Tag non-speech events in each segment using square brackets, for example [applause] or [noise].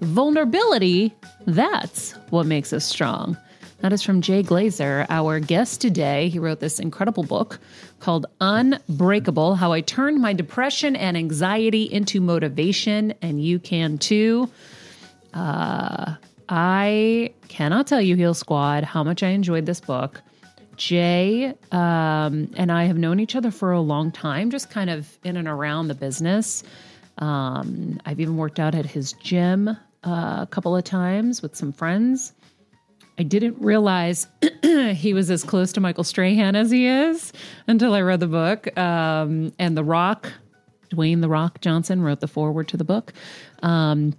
Vulnerability, that's what makes us strong. That is from Jay Glazer, our guest today. He wrote this incredible book called Unbreakable How I Turned My Depression and Anxiety into Motivation, and you can too. Uh, I cannot tell you, Heal Squad, how much I enjoyed this book. Jay um, and I have known each other for a long time, just kind of in and around the business. Um, I've even worked out at his gym uh, a couple of times with some friends. I didn't realize [clears throat] he was as close to Michael Strahan as he is until I read the book. Um, and The Rock, Dwayne The Rock Johnson, wrote the foreword to the book. Um,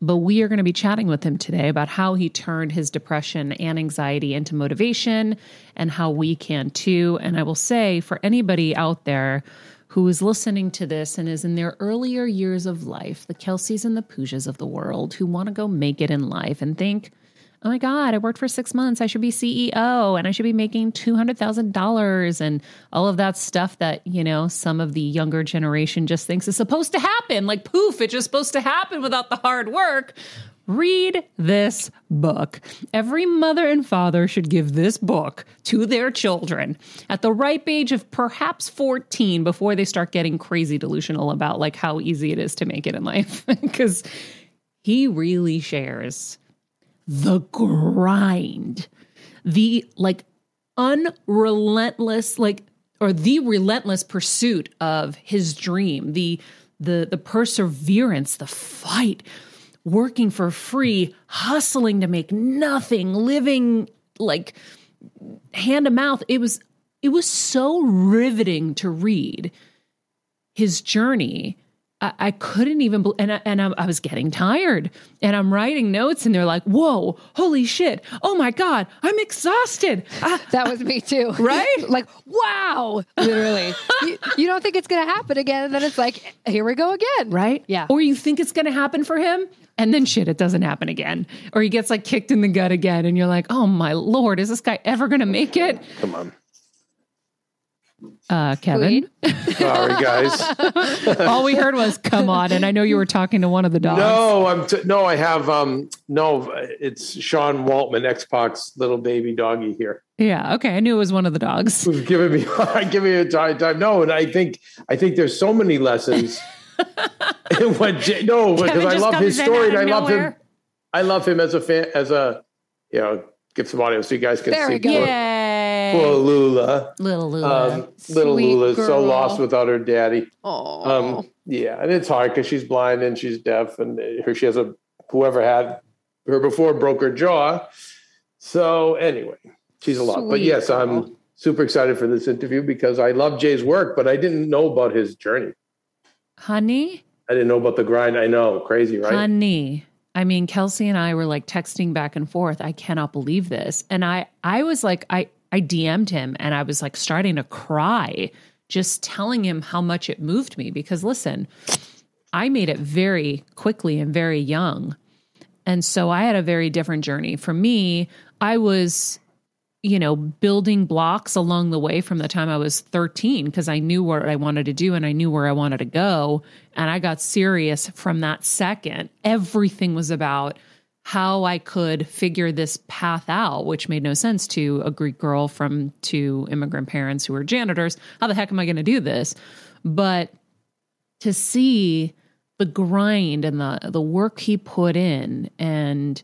but we are going to be chatting with him today about how he turned his depression and anxiety into motivation and how we can too. And I will say for anybody out there who is listening to this and is in their earlier years of life, the Kelseys and the Poojas of the world, who want to go make it in life and think, oh my God, I worked for six months. I should be CEO and I should be making $200,000 and all of that stuff that, you know, some of the younger generation just thinks is supposed to happen. Like poof, it's just supposed to happen without the hard work. Read this book. Every mother and father should give this book to their children. At the ripe age of perhaps 14 before they start getting crazy delusional about like how easy it is to make it in life. [laughs] Because he really shares the grind, the like unrelentless like or the relentless pursuit of his dream, the the the perseverance, the fight working for free, hustling to make nothing, living like hand to mouth. It was it was so riveting to read his journey. I, I couldn't even, and I, and I, I was getting tired. And I'm writing notes, and they're like, "Whoa, holy shit! Oh my god, I'm exhausted." I, ah. [laughs] that was me too, [laughs] right? [laughs] like, wow, literally. you, you don't think it's going to happen again, and then it's like, here we go again, right? Yeah. Or you think it's going to happen for him, and then shit, it doesn't happen again. Or he gets like kicked in the gut again, and you're like, oh my lord, is this guy ever going to make it? Come on. Uh, Kevin. Sorry, guys. [laughs] All we heard was "come on," and I know you were talking to one of the dogs. No, I'm t- no. I have um no. It's Sean Waltman, X Pac's little baby doggy here. Yeah. Okay. I knew it was one of the dogs. Who's giving me [laughs] giving me a time, time. No, and I think I think there's so many lessons. [laughs] what J- no, because I love his story and I love him. I love him as a fan, as a you know, give some audio so you guys can Very see. Yay. Poor Lula. Little Lula. Um, little Lula is so lost without her daddy. Oh, Um, yeah, and it's hard because she's blind and she's deaf, and her she has a whoever had her before broke her jaw. So anyway, she's a lot. but yes, girl. I'm super excited for this interview because I love Jay's work, but I didn't know about his journey. Honey, I didn't know about the grind. I know, crazy, right? Honey, I mean, Kelsey and I were like texting back and forth. I cannot believe this, and I, I was like, I, I DM'd him, and I was like starting to cry, just telling him how much it moved me. Because listen, I made it very quickly and very young, and so I had a very different journey. For me, I was you know, building blocks along the way from the time I was 13 because I knew what I wanted to do and I knew where I wanted to go. And I got serious from that second. Everything was about how I could figure this path out, which made no sense to a Greek girl from two immigrant parents who were janitors. How the heck am I going to do this? But to see the grind and the the work he put in and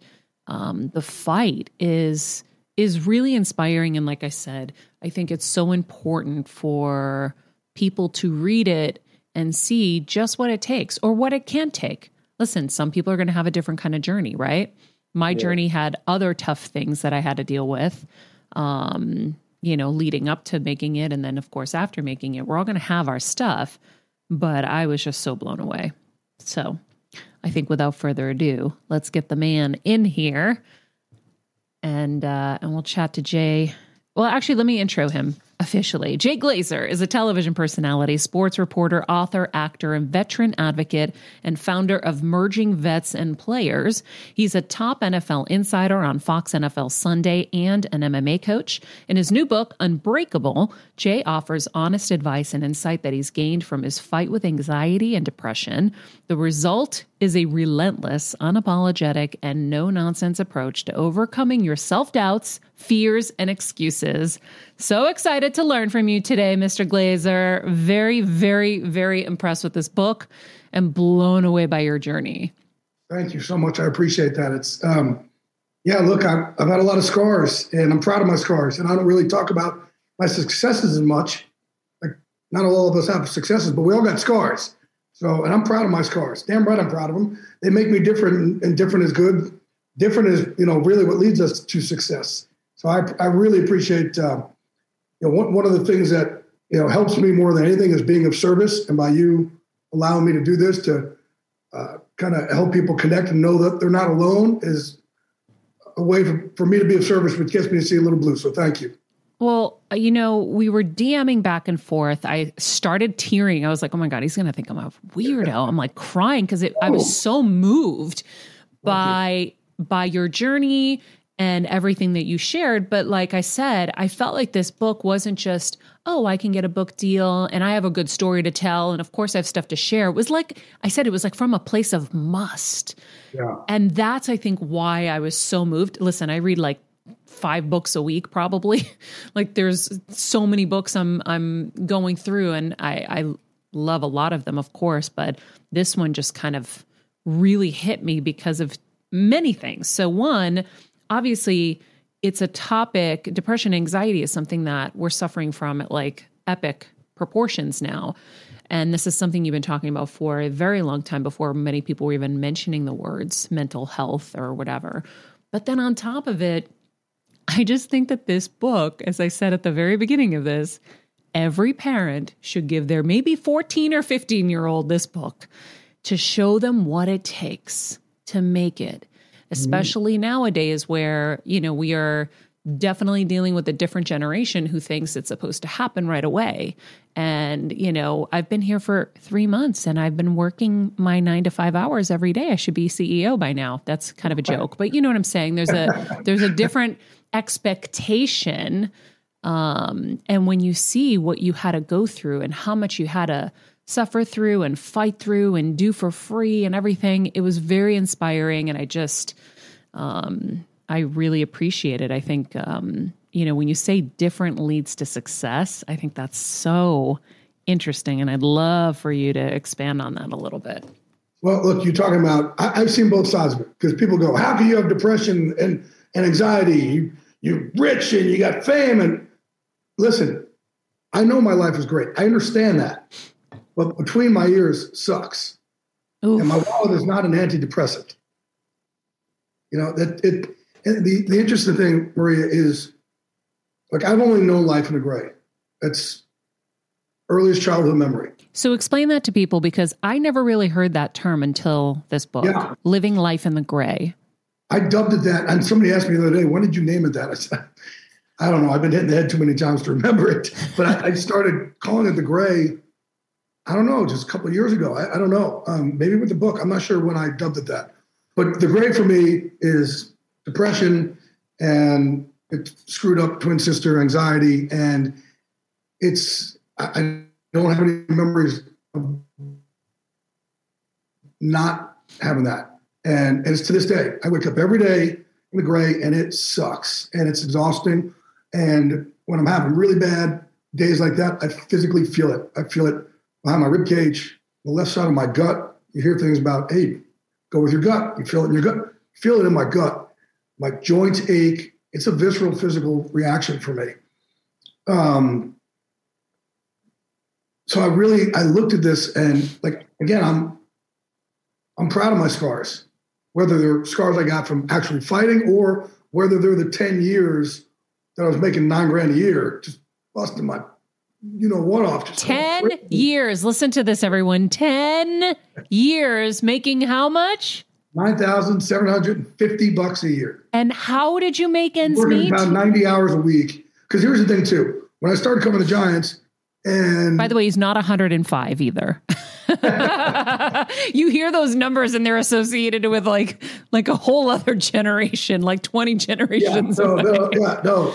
um, the fight is is really inspiring. And like I said, I think it's so important for people to read it and see just what it takes or what it can take. Listen, some people are going to have a different kind of journey, right? My yeah. journey had other tough things that I had to deal with, um, you know, leading up to making it. And then, of course, after making it, we're all going to have our stuff. But I was just so blown away. So I think without further ado, let's get the man in here and uh, and we'll chat to Jay. Well, actually, let me intro him officially. Jay Glazer is a television personality, sports reporter, author, actor, and veteran advocate, and founder of Merging Vets and Players. He's a top NFL insider on Fox NFL Sunday and an MMA coach. In his new book, Unbreakable, Jay offers honest advice and insight that he's gained from his fight with anxiety and depression. The result is a relentless, unapologetic, and no nonsense approach to overcoming your self doubts, fears, and excuses. So excited to learn from you today, Mr. Glazer. Very, very, very impressed with this book and blown away by your journey. Thank you so much. I appreciate that. It's, um, yeah, look, I've, I've had a lot of scars and I'm proud of my scars. And I don't really talk about my successes as much. Like, not all of us have successes, but we all got scars. So, and I'm proud of my scars. Damn right, I'm proud of them. They make me different, and different is good. Different is, you know, really what leads us to success. So I, I really appreciate uh, you know, one, one of the things that you know helps me more than anything is being of service, and by you allowing me to do this to uh, kind of help people connect and know that they're not alone is a way for, for me to be of service, which gets me to see a little blue. So thank you. Well, uh, you know, we were DMing back and forth. I started tearing. I was like, "Oh my god, he's going to think I'm a weirdo." I'm like crying because I was oh. so moved by by your journey and everything that you shared. But like I said, I felt like this book wasn't just, oh, I can get a book deal and I have a good story to tell. And of course, I have stuff to share. It was like, I said, it was like from a place of must. Yeah. And that's, I think, why I was so moved. Listen, I read like five books a week probably [laughs] like there's so many books i'm i'm going through and i i love a lot of them of course but this one just kind of really hit me because of many things so one obviously it's a topic depression anxiety is something that we're suffering from at like epic proportions now. And this is something you've been talking about for a very long time before many people were even mentioning the words mental health or whatever. But then on top of it i just think that this book as i said at the very beginning of this every parent should give their maybe 14 or 15 year old this book to show them what it takes to make it especially mm. nowadays where, you know, we are definitely dealing with a different generation who thinks it's supposed to happen right away. And, you know, I've been here for three months and I've been working my nine to five hours every day. I should be CEO by now. That's kind of a joke, but you know what I'm saying? There's a [laughs] there's a different expectation. Um, and when you see what you had to go through and how much you had to suffer through and fight through and do for free and everything. It was very inspiring, and I just, um, I really appreciate it. I think, um, you know, when you say different leads to success, I think that's so interesting, and I'd love for you to expand on that a little bit. Well, look, you're talking about. I, have seen both sides of it because people go, "How can you have depression and and anxiety? You, you're rich and you got fame." And listen, I know my life is great. I understand that but between my ears sucks. Oof. And my wallet is not an antidepressant. You know, that it, the, the interesting thing, Maria, is like I've only known life in the gray. That's earliest childhood memory. So explain that to people because I never really heard that term until this book, yeah. Living Life in the Gray. I dubbed it that. And somebody asked me the other day, when did you name it that? I said, I don't know. I've been hitting the head too many times to remember it. [laughs] But I, I started calling it the gray, I don't know, just a couple of years ago. I, I don't know. Um, maybe with the book. I'm not sure when I dubbed it that. But the gray for me is depression and it screwed up twin sister anxiety. And it's, I, I don't have any memories of not having that. And, and it's to this day. I wake up every day in the gray and it sucks and it's exhausting. And when I'm having really bad days like that, I physically feel it. I feel it behind my rib cage, the left side of my gut. You hear things about, hey, go with your gut. You feel it in your gut. You feel it in my gut. My joints ache. It's a visceral physical reaction for me. Um, so I really I looked at this and like again I'm I'm proud of my scars, whether they're scars I got from actually fighting or whether they're the 10 years that I was making nine grand a year, just busting my, you know, what off. Just 10 years. Listen to this, everyone. 10 years making how much? 9,750 bucks a year. And how did you make ends Working meet? about 90 hours a week. Because here's the thing, too. When I started coming to Giants, and by the way, he's not 105 either. [laughs] you hear those numbers and they're associated with like like a whole other generation, like 20 generations. Yeah, no, no, yeah, no.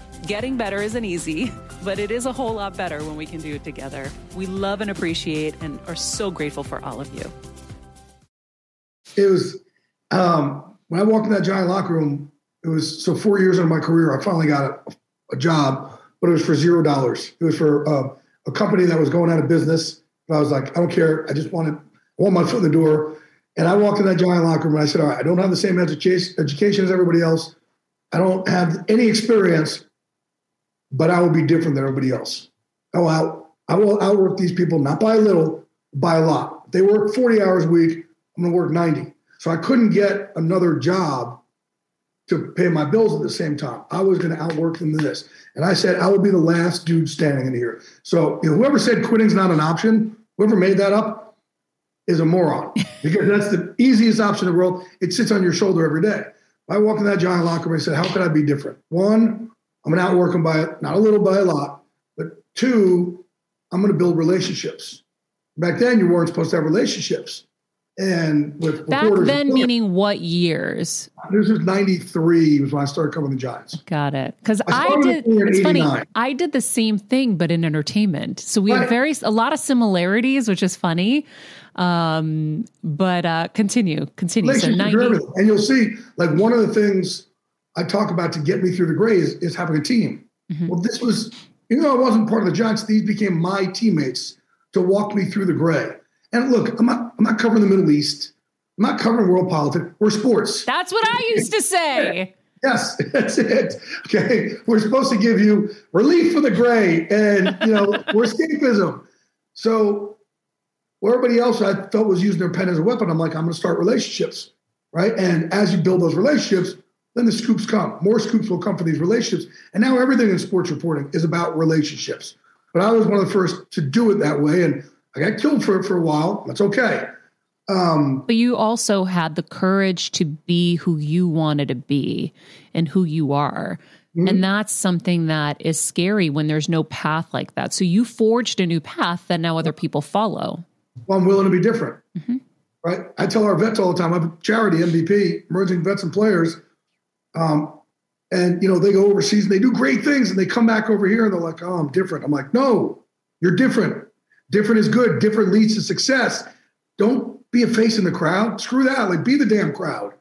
Getting better isn't easy, but it is a whole lot better when we can do it together. We love and appreciate and are so grateful for all of you. It was um, when I walked in that giant locker room. It was so four years into my career. I finally got a, a job, but it was for zero dollars. It was for uh, a company that was going out of business. But I was like, I don't care. I just wanted, I want my foot in the door. And I walked in that giant locker room and I said, All right, I don't have the same education as everybody else. I don't have any experience, but I will be different than everybody else. I will, out, I will outwork these people, not by a little, by a lot. They work 40 hours a week. I'm going to work 90. So I couldn't get another job to pay my bills at the same time. I was going to outwork them in this. And I said, I would be the last dude standing in here. So you know, whoever said quitting's not an option, whoever made that up is a moron [laughs] because that's the easiest option in the world. It sits on your shoulder every day. I walked in that giant locker room and I said, how could I be different? One, I'm going to outwork them by not a little, by a lot. But two, I'm going to build relationships. Back then, you weren't supposed to have relationships. And with back then, meaning what years? This was '93 was when I started covering the Giants. Got it. Because I, I, did. It's funny. I did the same thing, but in entertainment. So we right. have very a lot of similarities, which is funny. Um, but uh, continue, continue. So 90- and you'll see, like one of the things I talk about to get me through the gray is, is having a team. Mm-hmm. Well, this was, even though I wasn't part of the Giants, these became my teammates to walk me through the gray. And look, I'm not, I'm not covering the Middle East. I'm not covering world politics. We're sports. That's what I used to [laughs] say. Yes, [laughs] that's it. Okay. We're supposed to give you relief for the gray and, you know, [laughs] we're escapism. So where everybody else I felt was using their pen as a weapon, I'm like, I'm going to start relationships. Right. And as you build those relationships, then the scoops come. More scoops will come for these relationships. And now everything in sports reporting is about relationships. But I was one of the first to do it that way. And I got killed for it for a while. That's okay. Um, but you also had the courage to be who you wanted to be and who you are. Mm-hmm. And that's something that is scary when there's no path like that. So you forged a new path that now other people follow. Well, I'm willing to be different. Mm-hmm. right? I tell our vets all the time. I'm a charity MVP, emerging vets and players. Um, and you know they go overseas and they do great things and they come back over here and they're like oh i'm different. I'm like no you're different. Different is good. Different leads to success. Don't be a face in the crowd. Screw that. Like be the damn crowd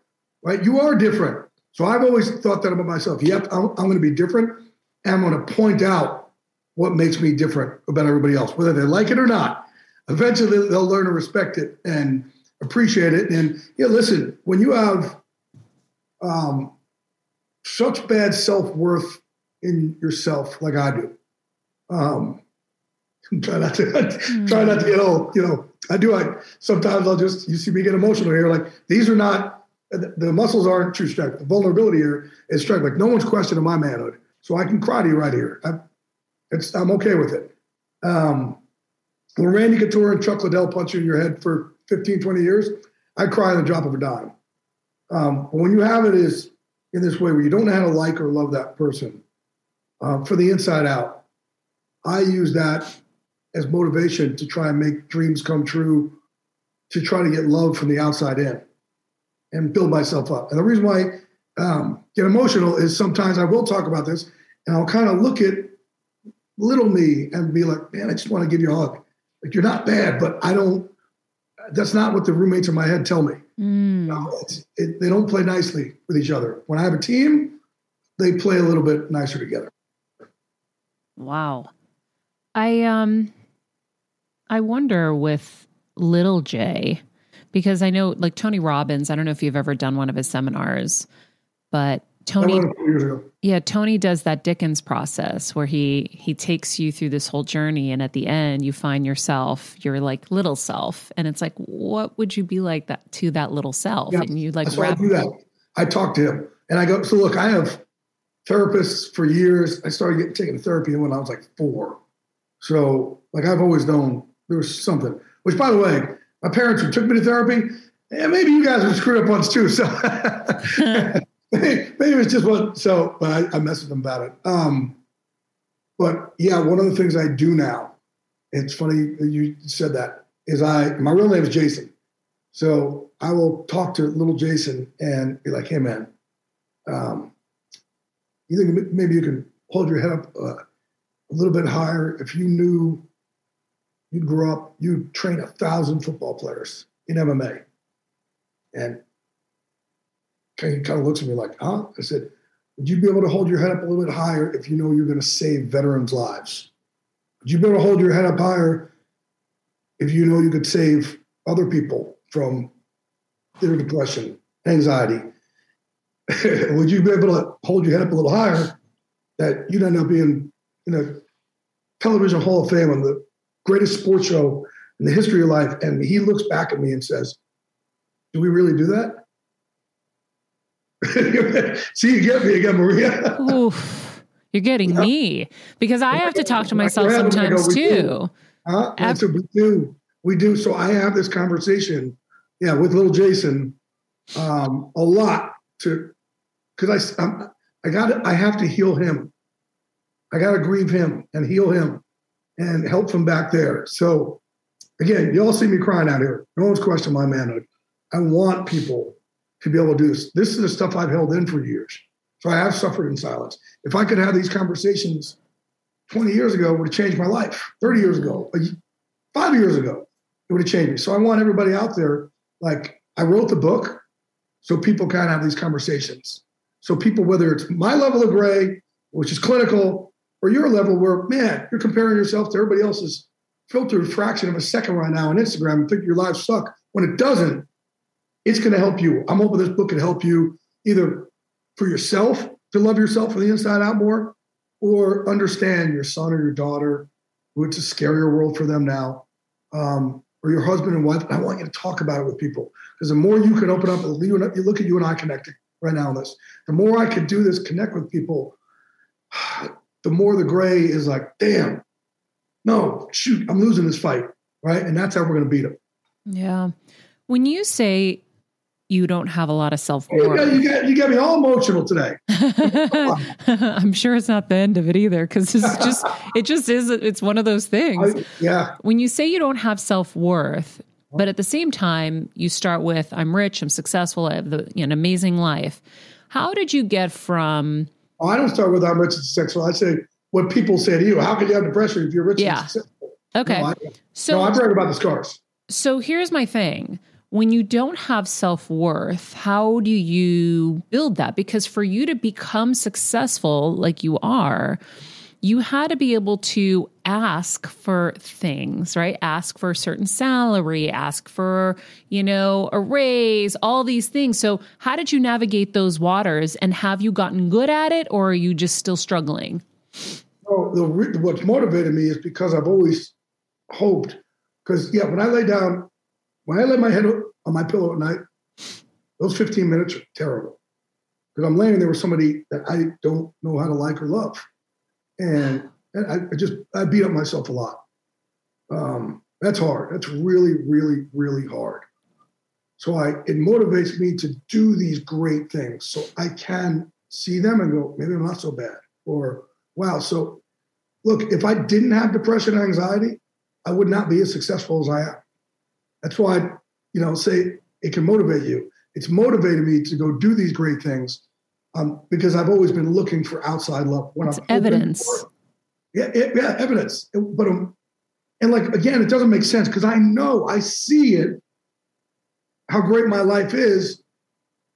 right? You are different. So i've always thought that about myself. Yep i'm, I'm going to be different and i'm going to point out what makes me different about everybody else whether they like it or not. Eventually they'll learn to respect it and appreciate it. And yeah listen when you have um, such bad self worth in yourself, like I do. Um, [laughs] try not to [laughs] try not to get old. You know, I do. I sometimes I'll just you see me get emotional here. Like these are not the, muscles aren't true strength. The vulnerability here is strength. Like no one's questioning my manhood, so I can cry to you right here. I, it's I'm okay with it. Um, when Randy Couture and Chuck Liddell punch you in your head for 15, 20 years, I cry in the drop of a dime. Um, when you have it is in this way where you don't know how to like or love that person uh, for the inside out. I use that as motivation to try and make dreams come true, to try to get love from the outside in and build myself up. And the reason why I um, get emotional is sometimes I will talk about this and I'll kind of look at little me and be like, man, I just want to give you a hug. Like, you're not bad, but I don't, that's not what the roommates in my head tell me. Mm. No, it, they don't play nicely with each other. When I have a team, they play a little bit nicer together. Wow. I um I wonder with little J because I know like Tony Robbins, I don't know if you've ever done one of his seminars, but Tony Yeah, Tony does that Dickens process where he he takes you through this whole journey and at the end you find yourself, your like little self. And it's like, what would you be like that to that little self? Yeah, and you like wrap I do that. I talk to him and I go, so look, I have therapists for years. I started getting taken to therapy when I was like four. So like I've always known there was something. Which by the way, my parents who took me to therapy, and maybe you guys were screwed up once too. So [laughs] [laughs] maybe it's just what. So, but I, I mess with them about it. Um, but yeah, one of the things I do now, it's funny you said that, is I my real name is Jason, so I will talk to little Jason and be like, "Hey, man, um, you think maybe you can hold your head up uh, a little bit higher if you knew you'd grow up, you'd train a thousand football players in MMA, and kind of looks at me like, huh? I said, would you be able to hold your head up a little bit higher if you know you're going to save veterans' lives? Would you be able to hold your head up higher if you know you could save other people from their depression, anxiety? [laughs] would you be able to hold your head up a little higher that you'd end up being in a television hall of fame on the greatest sports show in the history of life? And he looks back at me and says, do we really do that? [laughs] See, you get me again, Maria. Oof, you're getting yeah. me because I have to talk to myself sometimes go, too. Huh? After, we do, we do. So I have this conversation, yeah, with little Jason, um, a lot to because I I'm, I got I have to heal him. I got to grieve him and heal him and help him back there. So again, you all see me crying out here. No one's questioning my manhood. I want people to be able to do this. This is the stuff I've held in for years. So I have suffered in silence. If I could have these conversations 20 years ago, it would have changed my life. 30 years ago, five years ago, it would have changed me. So I want everybody out there, like I wrote the book so people can have these conversations. So people, whether it's my level of gray, which is clinical, or your level where, man, you're comparing yourself to everybody else's filtered fraction of a second right now on Instagram and think your life suck when it doesn't it's going to help you. I'm hoping this book can help you either for yourself to love yourself from the inside out more, or understand your son or your daughter, who it's a scarier world for them now, um, or your husband and wife. I want you to talk about it with people because the more you can open up, you look at you and I connecting right now on this. The more I could do this, connect with people, [sighs] the more the gray is like, damn, no, shoot, I'm losing this fight, right? And that's how we're going to beat them. Yeah. When you say you don't have a lot of self worth. You, got, you got me all emotional today. [laughs] I'm sure it's not the end of it either because it's [laughs] just it just is it's one of those things. I, yeah. When you say you don't have self worth, But at the same time, you start with I'm rich, I'm successful, I have the, you know, an amazing life. How did you get from? Oh, I don't start with I'm rich and successful. I say what people say to you. How can you have depression if you're rich yeah. and successful? Okay. No, I, so no, I brag about the scars. So here's my thing. When you don't have self worth, how do you build that? Because for you to become successful like you are, you had to be able to ask for things, right? Ask for a certain salary, ask for, you know, a raise, all these things. So, how did you navigate those waters and have you gotten good at it or are you just still struggling? Oh, the, what's motivated me is because I've always hoped. Because, yeah, when I lay down, when I lay my head on my pillow at night, those 15 minutes are terrible. Because I'm laying there with somebody that I don't know how to like or love. And, and I, I just, I beat up myself a lot. Um, that's hard. That's really, really, really hard. So I, it motivates me to do these great things so I can see them and go, maybe I'm not so bad. Or, wow. So look, if I didn't have depression and anxiety, I would not be as successful as I am. That's why, you know, say it can motivate you. It's motivated me to go do these great things um, because I've always been looking for outside love. When it's I'm evidence. For, yeah, it, yeah, evidence. But um, and like again, it doesn't make sense because I know I see it, how great my life is.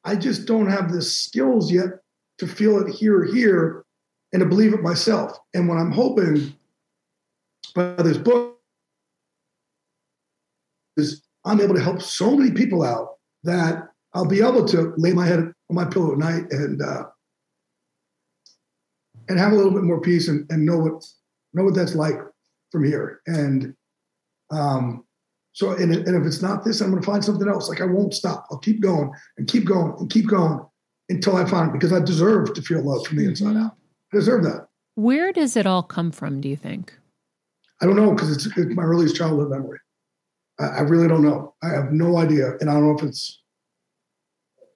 I just don't have the skills yet to feel it here here and to believe it myself. And what I'm hoping by this book is I'm able to help so many people out that I'll be able to lay my head on my pillow at night and uh, and have a little bit more peace and, and know what know what that's like from here. And um, so and, and if it's not this, I'm going to find something else. Like I won't stop. I'll keep going and keep going and keep going until I find it because I deserve to feel love from the inside out. I deserve that. Where does it all come from, do you think? I don't know because it's, it's, my earliest childhood memory. I, I, really don't know. I have no idea. And I don't know if it's,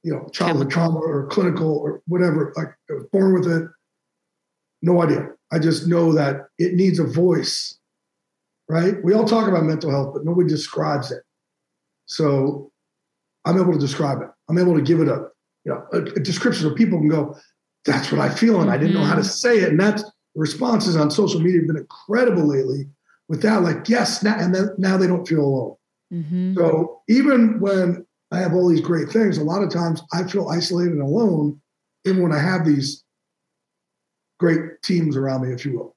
you know, childhood trauma or clinical or whatever. Like born with it. No idea. I just know that it needs a voice, right? We all talk about mental health, but nobody describes it. So I'm able to describe it. I'm able to give it a, you know, a, a description so people can go, that's what I feel. And I didn't know how to mm-hmm. say it. And that's responses on social media have been incredible lately with that. Like, yes, now, and then now they don't feel alone. Mm-hmm. So even when I have all these great things, a lot of times I feel isolated and alone, even when I have these great teams around me, if you will.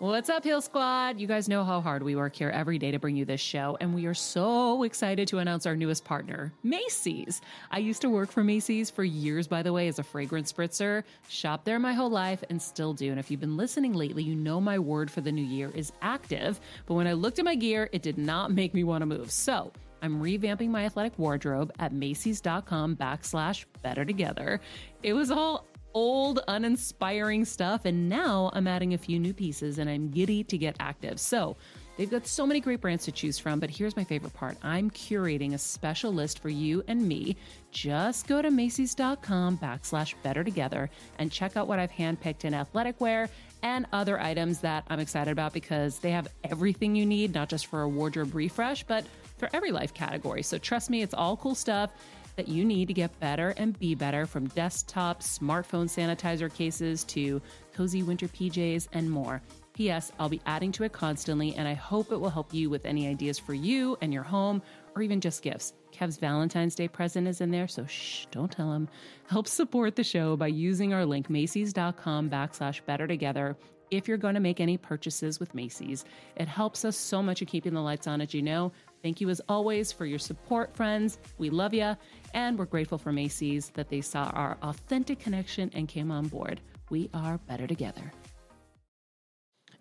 What's up, Heal Squad? You guys know how hard we work here every day to bring you this show, and we are so excited to announce our newest partner, Macy's. I used to work for Macy's for years, by the way, as a fragrance spritzer. Shop there my whole life and still do. And if you've been listening lately, you know my word for the new year is active. But when I looked at my gear, it did not make me want to move. So I'm revamping my athletic wardrobe at Macy's.com backslash better together. It was all old, uninspiring stuff, and now I'm adding a few new pieces and I'm giddy to get active. So, They've got so many great brands to choose from, but here's my favorite part. I'm curating a special list for you and me. Just go to Macy's.com backslash better together and check out what I've handpicked in athletic wear and other items that I'm excited about because they have everything you need, not just for a wardrobe refresh, but for every life category. So trust me, it's all cool stuff that you need to get better and be better from desktop, smartphone sanitizer cases to cozy winter PJs and more. P.S. I'll be adding to it constantly, and I hope it will help you with any ideas for you and your home, or even just gifts. Kev's Valentine's Day present is in there, so shh, don't tell him. Help support the show by using our link, Macy's.com backslash better together. If you're going to make any purchases with Macy's, it helps us so much in keeping the lights on, as you know. Thank you as always for your support, friends. We love you, and we're grateful for Macy's that they saw our authentic connection and came on board. We are better together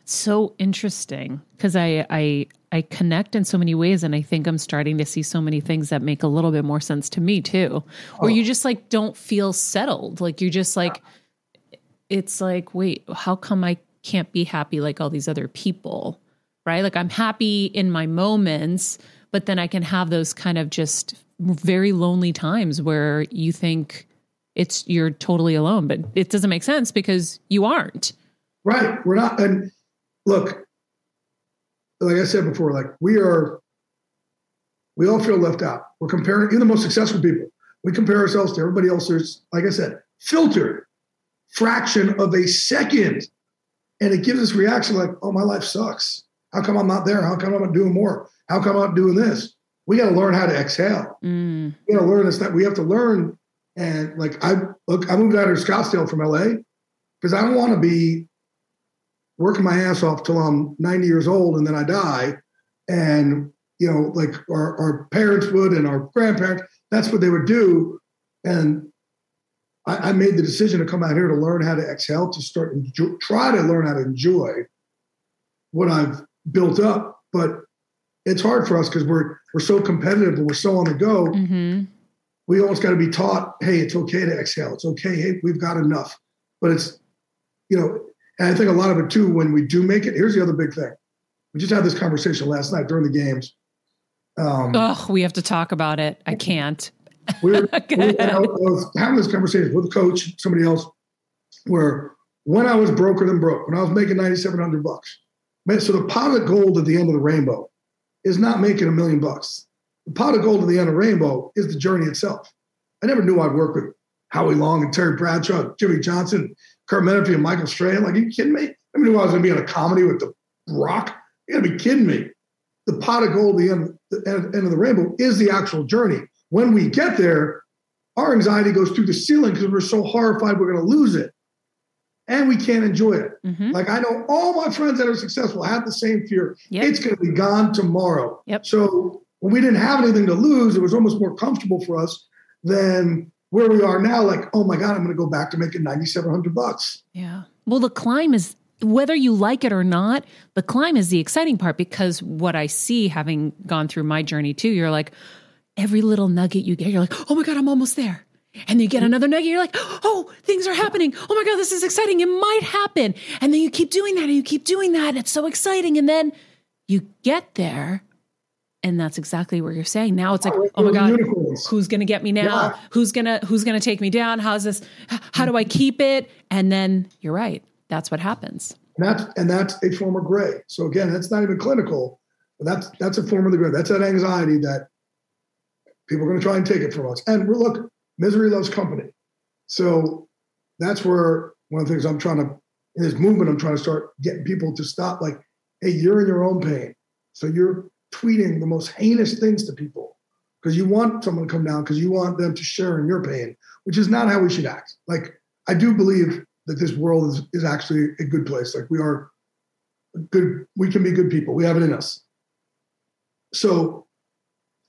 It's so interesting because I, I I connect in so many ways, and I think I'm starting to see so many things that make a little bit more sense to me too. Or you oh. just like don't feel settled, like you're just like, it's like, wait, how come I can't be happy like all these other people, right? Like I'm happy in my moments, but then I can have those kind of just very lonely times where you think it's you're totally alone, but it doesn't make sense because you aren't. Right. We're not, and look, like I said before, like we are, we all feel left out. We're comparing, even the most successful people, we compare ourselves to everybody else. There's, like I said, filtered fraction of a second. And it gives us reaction like, oh, my life sucks. How come I'm not there? How come I'm not doing more? How come I'm not doing this? We got to learn how to exhale. Mm. We got to learn this. That we have to learn. And like I look, I moved out of Scottsdale from LA because I don't want to be working my ass off till I'm 90 years old and then I die. And, you know, like our, our parents would and our grandparents, that's what they would do. And I, I made the decision to come out here to learn how to exhale, to start enjoy, try to learn how to enjoy what I've built up. But it's hard for us because we're we're so competitive and we're so on the go. Mm-hmm. We almost got to be taught, hey, it's okay to exhale. It's okay. Hey, we've got enough. But it's, you know, and I think a lot of it too, when we do make it, here's the other big thing. We just had this conversation last night during the games. Um, oh, we have to talk about it. I can't. we were, [laughs] we, I was having this conversation with a coach, somebody else, where when I was broker than broke, when I was making 9,700 bucks, man, so the pot of gold at the end of the rainbow is not making a million bucks. The pot of gold at the end of the rainbow is the journey itself. I never knew I'd work with Howie Long and Terry Bradshaw, Jimmy Johnson, Kurt Menefee and Michael Strahan. Like, are you kidding me? I mean, I was going to be in a comedy with The Rock. You got to be kidding me. The pot of gold, the end, the end of the rainbow, is the actual journey. When we get there, our anxiety goes through the ceiling because we're so horrified we're going to lose it. And we can't enjoy it. Mm-hmm. Like I know all my friends that are successful have the same fear. Yep. It's going to be gone tomorrow. Yep. So when we didn't have anything to lose, it was almost more comfortable for us than where we are now, like, oh my God, I'm going to go back to making 9,700 bucks. Yeah. Well, the climb is, whether you like it or not, the climb is the exciting part because what I see having gone through my journey too, you're like, every little nugget you get, you're like, oh my God, I'm almost there. And then you get mm-hmm. another nugget, you're like, oh, things are happening. Oh my God, this is exciting. It might happen. And then you keep doing that and you keep doing that. It's so exciting. And then you get there and that's exactly what you're saying now it's like oh, oh my god who's going to get me now yeah. who's going to who's going to take me down how's this how do i keep it and then you're right that's what happens and that's and that's a form of gray so again that's not even clinical but that's that's a form of the gray that's that anxiety that people are going to try and take it from us and look misery loves company so that's where one of the things i'm trying to in this movement i'm trying to start getting people to stop like hey you're in your own pain so you're tweeting the most heinous things to people because you want someone to come down because you want them to share in your pain, which is not how we should act. Like I do believe that this world is, is actually a good place. Like we are good, we can be good people. We have it in us. So,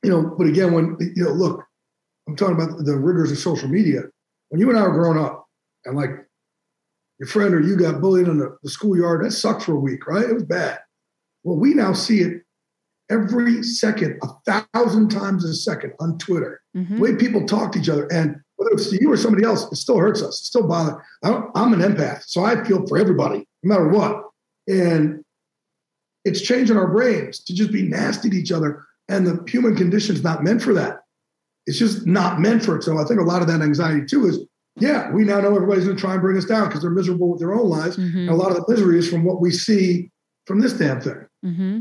you know, but again, when you know, look, I'm talking about the rigors of social media. When you and I were growing up, and like your friend or you got bullied in the, the schoolyard, that sucked for a week, right? It was bad. Well, we now see it every second, a thousand times a second on Twitter. Mm-hmm. The way people talk to each other, and whether it's you or somebody else, it still hurts us. It still bothers. I'm an empath, so I feel for everybody, no matter what. And it's changing our brains to just be nasty to each other. And the human condition is not meant for that. It's just not meant for it. So I think a lot of that anxiety too is, yeah, we now know everybody's going to try and bring us down because they're miserable with their own lives. Mm-hmm. And a lot of the misery is from what we see from this damn thing. Mm-hmm.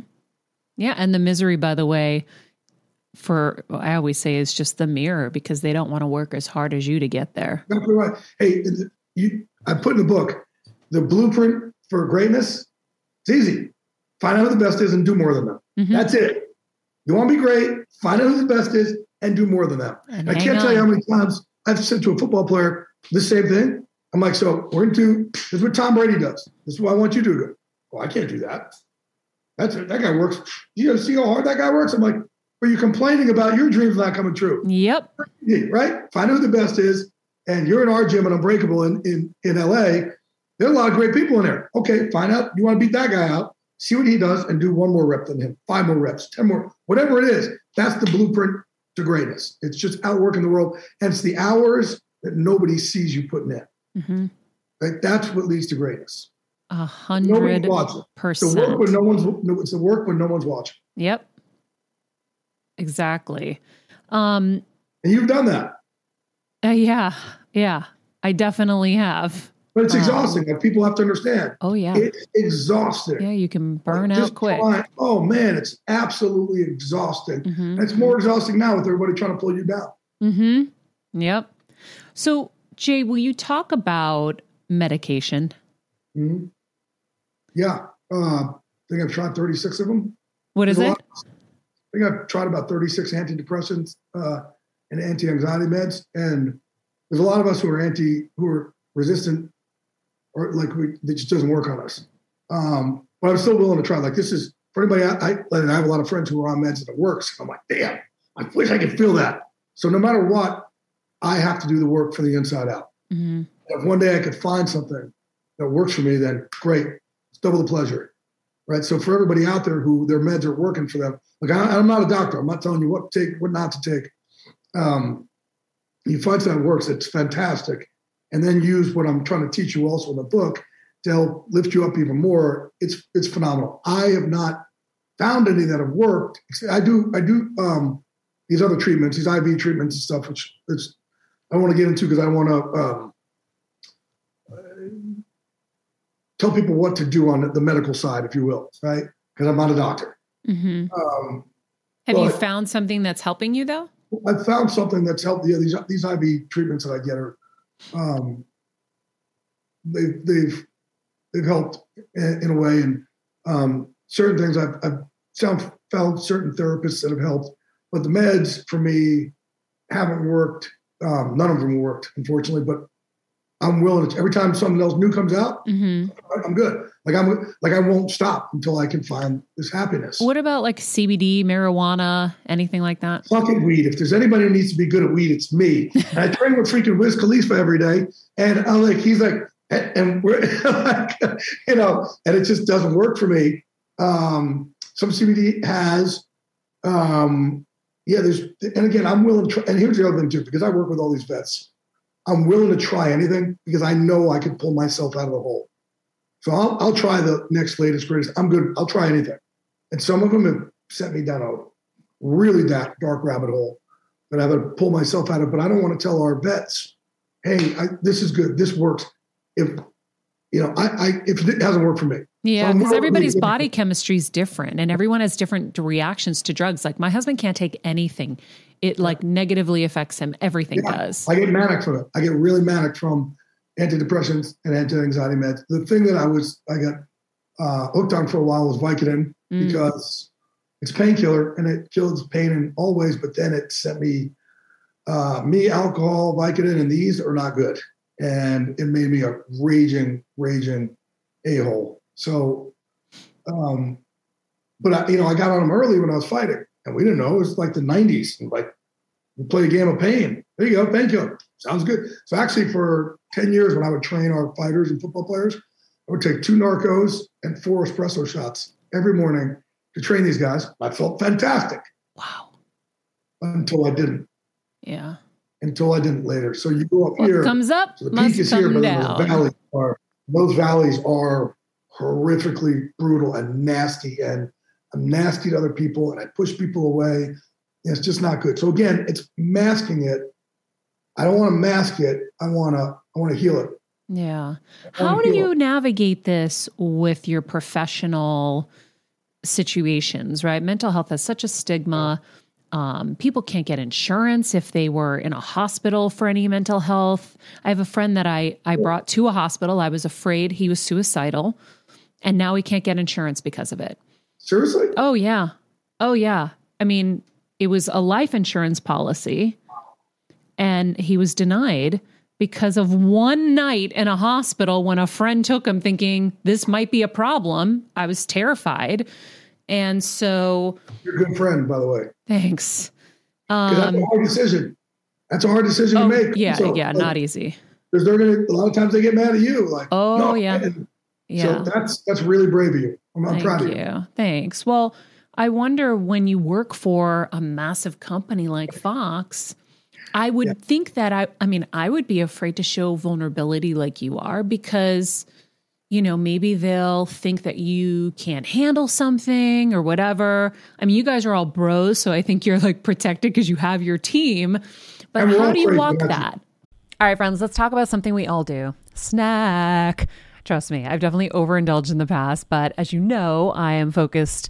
Yeah. And the misery, by the way, for I always say is just the mirror because they don't want to work as hard as you to get there. Exactly right. Hey, you, I put in the book the blueprint for greatness It's easy. Find out who the best is and do more than them. Mm-hmm. That's it. You want to be great, find out who the best is and do more than that. And I can't on. tell you how many times I've said to a football player the same thing. I'm like, so we're into this is what Tom Brady does. This is what I want you to do. Well, I can't do that. That's. That guy works. You know, see how hard that guy works? I'm like, but you're complaining about your dreams not coming true. Yep. Right? Find out who the best is. And you're in our gym at Unbreakable in, in, in LA. There are a lot of great people in there. Okay, find out. You want to beat that guy out. See what he does and do one more rep than him, five more reps, 10 more, whatever it is. That's the blueprint to greatness. It's just outworking the world. And it's the hours that nobody sees you putting in. Mm-hmm. Right? That's what leads to greatness. A hundred percent. The work when no one's it's the work when no one's watching. Yep. Exactly. Um, and you've done that. Uh, yeah, yeah, I definitely have. But it's um, exhausting. Like people have to understand. Oh yeah, it's exhausting. Yeah, you can burn like, out quick. Trying, oh man, it's absolutely exhausting. Mm-hmm. it's more exhausting now with everybody trying to pull you down. Hmm. Yep. So Jay, will you talk about medication? Mm-hmm. Yeah, uh, I think I've tried 36 of them. What is There's it? I think I've tried about 36 antidepressants uh, and anti-anxiety meds, and there's a lot of us who are anti, who are resistant, or like we, it just doesn't work on us. Um, but I'm still willing to try. Like this is for anybody. I, I, I have a lot of friends who are on meds and it works. I'm like, damn, I wish I could feel that. So no matter what, I have to do the work from the inside out. Mm-hmm. If one day I could find something that works for me, then great, it's double the pleasure, right? So for everybody out there who their meds are working for them, like I, am not a doctor. I'm not telling you what to take, what not to take. Um, you find something that works, it's fantastic, and then use what I'm trying to teach you also in the book to help lift you up even more. It's it's phenomenal. I have not found any that have worked. I do I do um, these other treatments, these IV treatments and stuff, which it's I want to get into because I want to um, tell people what to do on the medical side, if you will, right? Because I'm not a doctor. Mm-hmm. Um, Have you found something that's helping you though? I've found something that's helped. Yeah, these these IV treatments that I get are um, they've they've they've helped in, in a way, and um, certain things I've, I've found found certain therapists that have helped, but the meds for me haven't worked. Um, none of them worked, unfortunately. But I'm willing to every time something else new comes out, mm-hmm. I'm good. Like I'm like I won't stop until I can find this happiness. What about like CBD, marijuana, anything like that? Fucking weed. If there's anybody who needs to be good at weed, it's me. and I train with freaking Wiz Khalifa every day, and I'm like, he's like, and we're [laughs] like, you know, and it just doesn't work for me. Um, some CBD has, um, yeah. There's, and again, I'm willing to. Try, and here's the other thing too, because I work with all these vets I'm willing to try anything because I know I can pull myself out of the hole. So I'll, I'll try the next latest greatest. I'm good. I'll try anything. And some of them have sent me down a really dark, dark rabbit hole that I've had to pull myself out of. But I don't want to tell our vets, hey, I, this is good. This works. If you know, I, I if it hasn't worked for me. Yeah, because so everybody's body chemistry is different, and everyone has different reactions to drugs. Like my husband can't take anything it like negatively affects him. Everything yeah, does. I get manic from it. I get really manic from antidepressants and anti-anxiety meds. The thing that I was I got uh, hooked on for a while was Vicodin mm. because it's painkiller and it kills pain in all ways. But then it sent me uh, me alcohol, Vicodin, and these are not good, and it made me a raging, raging a hole. So, um, but I, you know, I got on them early when I was fighting and we didn't know. It was like the 90s. And like, we play a game of pain. There you go, painkiller. Sounds good. So actually, for 10 years, when I would train our fighters and football players, I would take two Norcos and four espresso shots every morning to train these guys. I felt fantastic. Wow. Until I didn't. Yeah. Until I didn't later. So you go up what here. comes up. So the peak is here, but those valleys are those valleys are horrifically brutal and nasty and I'm nasty to other people and I push people away. It's just not good. So again, it's masking it. I don't want to mask it. I want to I want to heal it. Yeah. How do you it. navigate this with your professional situations, right? Mental health has such a stigma. Um, people can't get insurance if they were in a hospital for any mental health. I have a friend that I I brought to a hospital. I was afraid he was suicidal and now he can't get insurance because of it. Seriously? Oh, yeah. Oh, yeah. I mean, it was a life insurance policy, and he was denied because of one night in a hospital when a friend took him thinking this might be a problem. I was terrified. And so. You're a good friend, by the way. Thanks. Um, that's a um, hard decision. That's a hard decision oh, to make. Yeah, so, yeah, like, not easy. Because they're gonna a lot of times they get mad at you. Like, oh no, yeah, and yeah. So that's that's really brave of you. I'm, I'm proud of you. you. Thanks. Well, I wonder when you work for a massive company like Fox. I would yeah. think that I I mean I would be afraid to show vulnerability like you are because you know maybe they'll think that you can't handle something or whatever. I mean you guys are all bros so I think you're like protected because you have your team. But how do you walk that? All right friends, let's talk about something we all do. Snack. Trust me, I've definitely overindulged in the past, but as you know, I am focused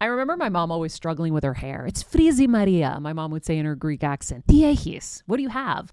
I remember my mom always struggling with her hair. It's frizzy Maria, my mom would say in her Greek accent. Diehis, what do you have?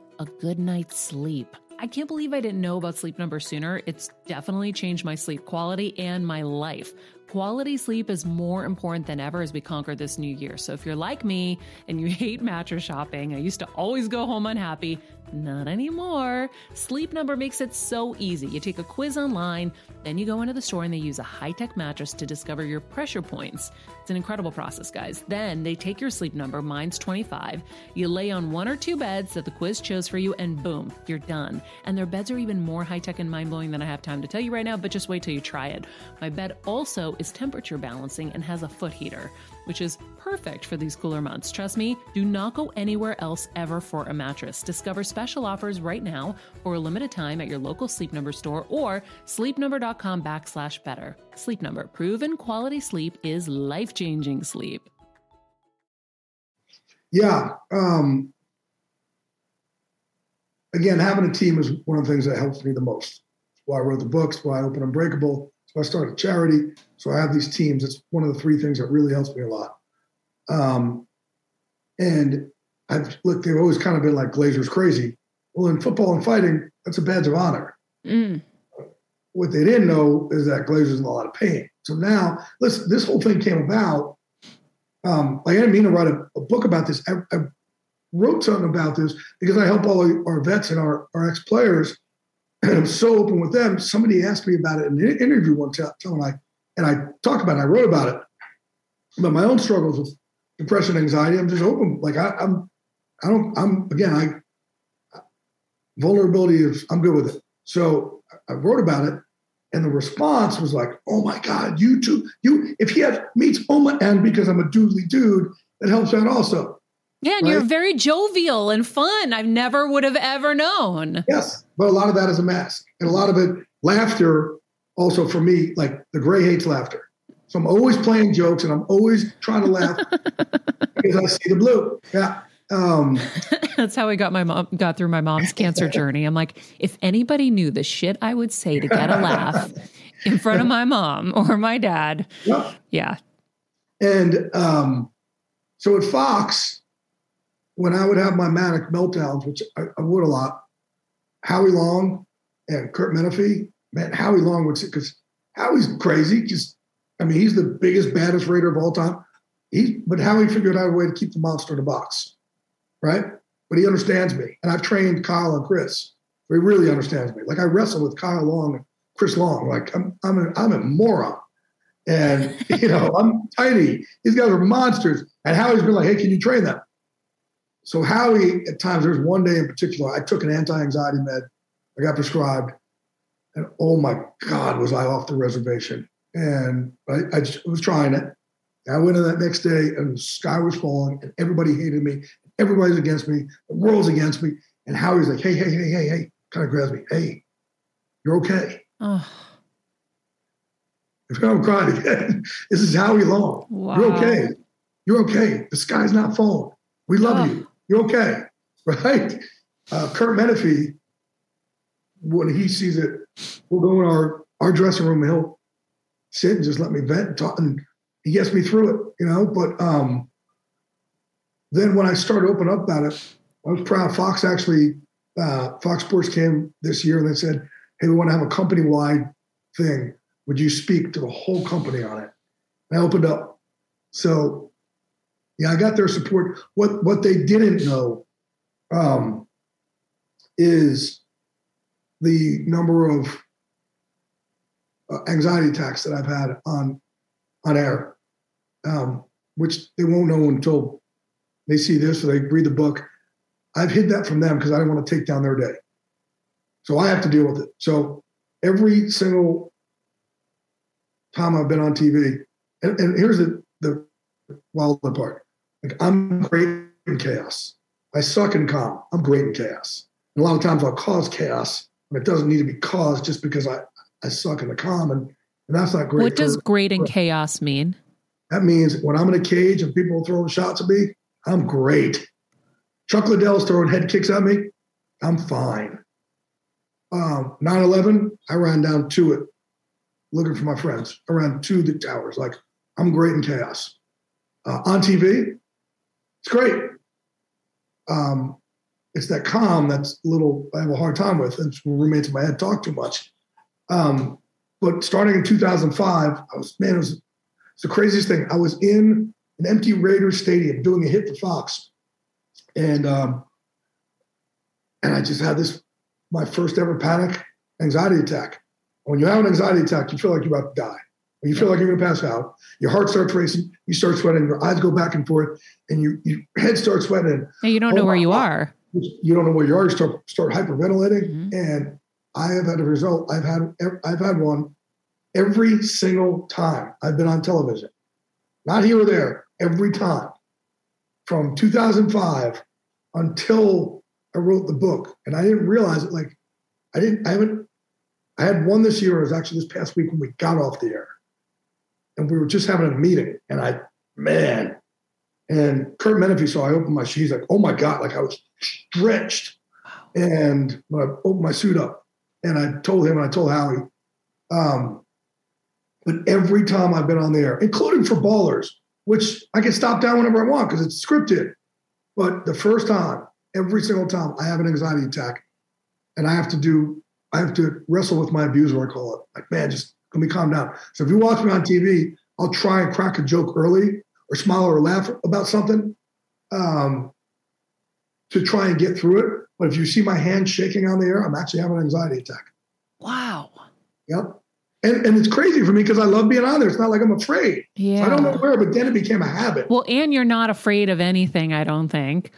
A good night's sleep. I can't believe I didn't know about Sleep Number sooner. It's definitely changed my sleep quality and my life. Quality sleep is more important than ever as we conquer this new year. So if you're like me and you [laughs] hate mattress shopping, I used to always go home unhappy. Not anymore. Sleep Number makes it so easy. You take a quiz online, then you go into the store and they use a high tech mattress to discover your pressure points. It's an incredible process, guys. Then they take your sleep number, mine's 25. You lay on one or two beds that the quiz chose for you, and boom, you're done. And their beds are even more high tech and mind blowing than I have time to tell you right now, but just wait till you try it. My bed also is temperature balancing and has a foot heater which is perfect for these cooler months. Trust me, do not go anywhere else ever for a mattress. Discover special offers right now for a limited time at your local Sleep Number store or sleepnumber.com backslash better. Sleep Number, proven quality sleep is life changing sleep. Yeah. Um, again, having a team is one of the things that helps me the most. why I wrote the books, why I opened Unbreakable so I started a charity. So I have these teams. It's one of the three things that really helps me a lot. Um, and I've look, they've always kind of been like Glazer's crazy. Well, in football and fighting, that's a badge of honor. Mm. What they didn't know is that Glazer's in a lot of pain. So now, listen, this whole thing came about. Um, like I didn't mean to write a, a book about this. I, I, wrote something about this because I help all our vets and our, our ex players [clears throat] and I'm so open with them. Somebody asked me about it in an interview one time, and I and I talked about it. I wrote about it, but my own struggles with depression, anxiety. I'm just open. Like I, I'm, I don't. I'm again. I vulnerability is. I'm good with it. So I wrote about it, and the response was like, "Oh my God, you too. You if he has meets my and because I'm a doodly dude, that helps out also." Yeah, and right? you're very jovial and fun. I never would have ever known. Yes, but a lot of that is a mask, and a lot of it laughter. Also, for me, like the gray hates laughter. So I'm always playing jokes and I'm always trying to laugh [laughs] because I see the blue. Yeah. Um, [laughs] That's how I got my mom got through my mom's cancer journey. I'm like, if anybody knew the shit I would say to get a laugh [laughs] in front of my mom or my dad, yeah. yeah. And um, so at Fox, when I would have my manic meltdowns, which I, I would a lot, Howie Long and Curt Menefee, man, Howie Long would say because Howie's crazy, just I mean, he's the biggest, baddest raider of all time. He, but Howie figured out a way to keep the monster in the box, right? But he understands me, and I've trained Kyle and Chris. So he really understands me. Like I wrestle with Kyle Long and Chris Long. Like I'm, I'm, a, I'm a moron, and [laughs] you know I'm tiny. These guys are monsters. And Howie's been like, "Hey, can you train them?" So Howie, at times, there's one day in particular, I took an anti-anxiety med. I got prescribed, and oh my God, was I off the reservation? And I, I was trying it. I went in that next day and the sky was falling and everybody hated me. Everybody's against me. The world's against me. And Howie's like, hey, hey, hey, hey, hey, kind of grabs me. Hey, you're okay. Oh. I'm crying again. [laughs] This is Howie Long. Wow. You're okay. You're okay. The sky's not falling. We love oh. you. You're okay. [laughs] Right? Uh, Curt Menefee, when he sees it, we'll go in our, our dressing room and he'll sit and just let me vent and talk, and he gets me through it, you know. But um, then when I started opening up about it, I was proud. Fox actually, uh, Fox Sports came this year and they said, "Hey, we want to have a company wide thing. Would you speak to the whole company on it?" And I opened up. So, yeah, I got their support. What what they didn't know um, is the number of uh, anxiety attacks that I've had on on air, um, which they won't know until they see this or they read the book. I've hid that from them because I don't want to take down their day. So I have to deal with it. So every single time I've been on TV, and, and here's the, the wild part. Like I'm great in chaos. I suck in calm. I'm great in chaos. And a lot of times I'll cause chaos, and it doesn't need to be caused just because I, I suck in the common, and that's not great. What does great in chaos mean? That means when I'm in a cage and people are throwing shots at me, I'm great. Chuck Liddell's throwing head kicks at me, I'm fine. Um, 9/11, I ran down to it, looking for my friends. I ran to the towers. Like I'm great in chaos. Uh, on TV, it's great. Um, it's that calm that's a little I have a hard time with. And roommates in my head talk too much. Um, but starting in 2005, I was man, it was, it was the craziest thing. I was in an empty Raiders stadium doing a hit for Fox, and um, and I just had this my first ever panic anxiety attack. When you have an anxiety attack, you feel like you're about to die. When you feel like you're going to pass out, your heart starts racing, you start sweating, your eyes go back and forth, and you, your head starts sweating. And you don't oh know where you God. are. You don't know where you are. You start start hyperventilating, mm-hmm. and I have had a result. I've had I've had one every single time I've been on television, not here or there. Every time from 2005 until I wrote the book, and I didn't realize it. Like I didn't. I haven't. I had one this year. It was actually this past week when we got off the air, and we were just having a meeting, and I man. And Curt Menefee, so I opened my. He's like, "Oh my god!" Like I was stretched, and when I opened my suit up, and I told him and I told Howie. Um, but every time I've been on the air, including for ballers, which I can stop down whenever I want because it's scripted. But the first time, every single time, I have an anxiety attack, and I have to do, I have to wrestle with my abuser. I call it like, man, just let me calm down. So if you watch me on TV, I'll try and crack a joke early, or smile or laugh about something, um, to try and get through it. But if you see my hand shaking on the air, I'm actually having an anxiety attack. Wow. Yep. And, and it's crazy for me because I love being on there. It's not like I'm afraid. Yeah. So I don't know where, but then it became a habit. Well, and you're not afraid of anything, I don't think.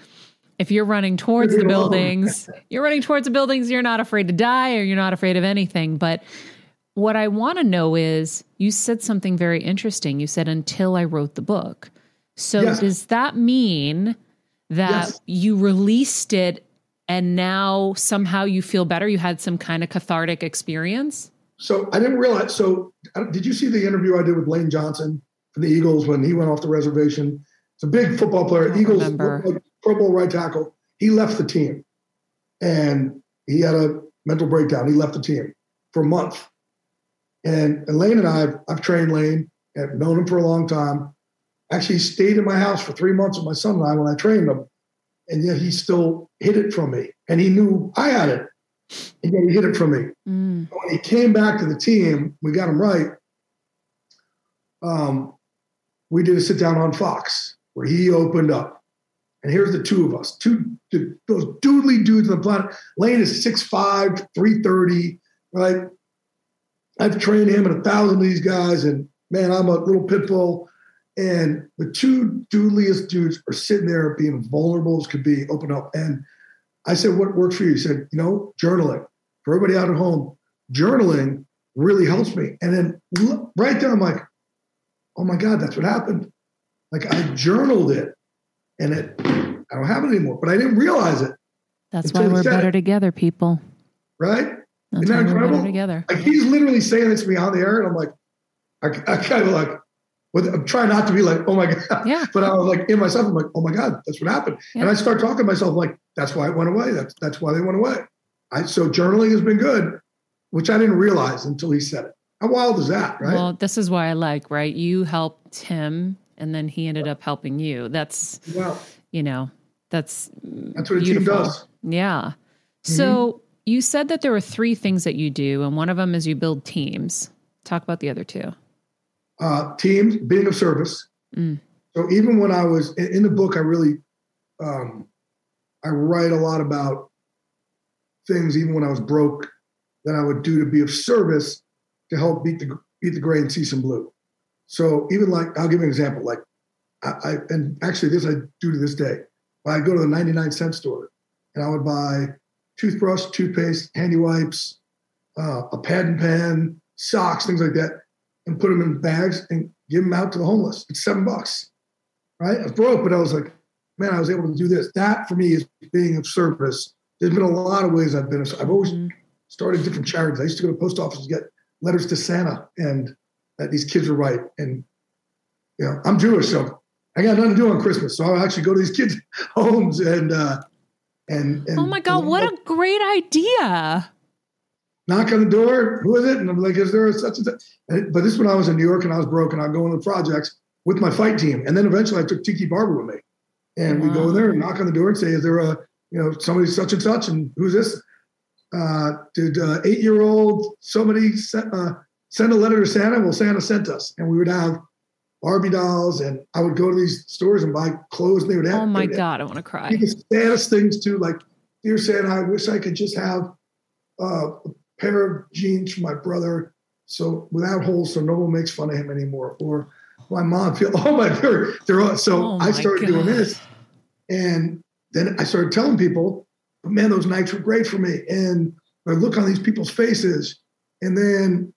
If you're running towards the buildings, [laughs] you're running towards the buildings, you're not afraid to die or you're not afraid of anything. But what I want to know is you said something very interesting. You said, until I wrote the book. So yes. does that mean that yes. you released it and now somehow you feel better? You had some kind of cathartic experience? So I didn't realize. So did you see the interview I did with Lane Johnson for the Eagles when he went off the reservation? It's a big football player. Eagles like Pro Bowl right tackle. He left the team, and he had a mental breakdown. He left the team for a month. And, and Lane and I, I've, I've trained Lane and known him for a long time. Actually, stayed in my house for three months with my son and I when I trained him. And yet he still hid it from me. And he knew I had it. He hid it from me. Mm. When he came back to the team, we got him right. Um, we did a sit down on Fox where he opened up. And here's the two of us, two those doodly dudes on the planet. Lane is 6'5, 330, right? I've trained him and a thousand of these guys, and man, I'm a little pit bull. And the two doodliest dudes are sitting there being vulnerable as could be, open up. And I said, What works for you? He said, You know, journaling. For everybody out at home, journaling really helps me. And then right there, I'm like, Oh my God, that's what happened. Like I journaled it and it, I don't have it anymore, but I didn't realize it. That's why we're better it. together, people. Right? That's Isn't that incredible? Together. Like he's literally saying this to me on the air, and I'm like, I, I kind of like, with, I'm trying not to be like, oh my [laughs] god, yeah. but I was like in myself, I'm like, oh my god, that's what happened, yeah. and I start talking to myself like, that's why it went away. That's that's why they went away. I so journaling has been good, which I didn't realize until he said it. How wild is that, right? Well, this is why I like, right? You helped him, and then he ended up helping you. That's well, you know, that's that's what beautiful. a team does. Yeah. Mm-hmm. So you said that there were three things that you do, and one of them is you build teams. Talk about the other two. Uh, teams, being of service. Mm. So even when I was in, the book, I really, um, I write a lot about things. Even when I was broke, that I would do to be of service to help beat the beat the gray and see some blue. So even like I'll give you an example. Like I, I and actually this I do to this day. I go to the 99 cent store and I would buy toothbrush, toothpaste, handy wipes, uh, a pad and pen, socks, things like that, and put them in bags and give them out to the homeless. It's seven bucks, right? I was broke, but I was like, man, I was able to do this. That for me is being of service. There's been a lot of ways I've been. I've always mm-hmm. started different charities. I used to go to the post office to get letters to Santa, and that these kids were right. And you know, I'm Jewish, so I got nothing to do on Christmas. So I'll actually go to these kids' [laughs] homes and uh, and, and oh my god, what a great idea! Knock on the door. Who is it? And I'm like, is there a such and such? but this when I was in New York and I was broke, and I'd go into the projects with my fight team, and then eventually I took Tiki Barber with me, and wow. we go in there and knock on the door and say, is there a you know somebody such and such, and who's this? Uh, did uh, eight year old somebody send, uh, send a letter to Santa? Well, Santa sent us, and we would have Barbie dolls, and I would go to these stores and buy clothes. And they would have. Oh my god, I want to cry. The saddest things too, like dear Santa, I wish I could just have uh, a pair of jeans for my brother, so without holes, so no one makes fun of him anymore. Or my mom feel. [laughs] Oh my, they're they're all, so oh I started god. doing this, and then I started telling people, man, those nights were great for me, and I look on these people's faces, and then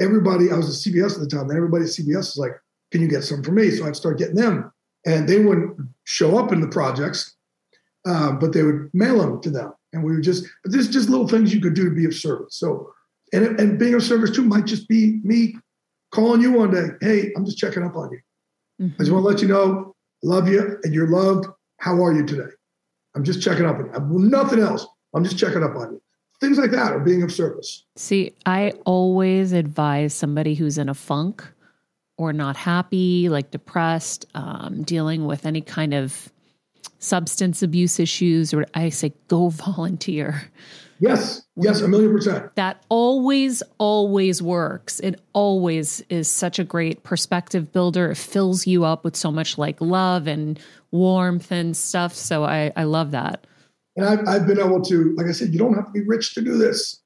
everybody, I was at CBS at the time, and everybody at CBS was like can you get some for me? So I'd start getting them. And they wouldn't show up in the projects, uh, but they would mail them to them. And we were just, but there's just little things you could do to be of service. So, and, and being of service too might just be me calling you one day. Hey, I'm just checking up on you. Mm-hmm. I just want to let you know, love you and you're loved. How are you today? I'm just checking up on you. I'm, nothing else. I'm just checking up on you. Things like that are being of service. See, I always advise somebody who's in a funk or not happy, like depressed, um, dealing with any kind of substance abuse issues, or I say go [laughs] volunteer. Yes, yes, a million percent. That always, always works. It always is such a great perspective builder. It fills you up with so much like love and warmth and stuff. So I, I love that. And I've, I've been able to, like I said, you don't have to be rich to do this,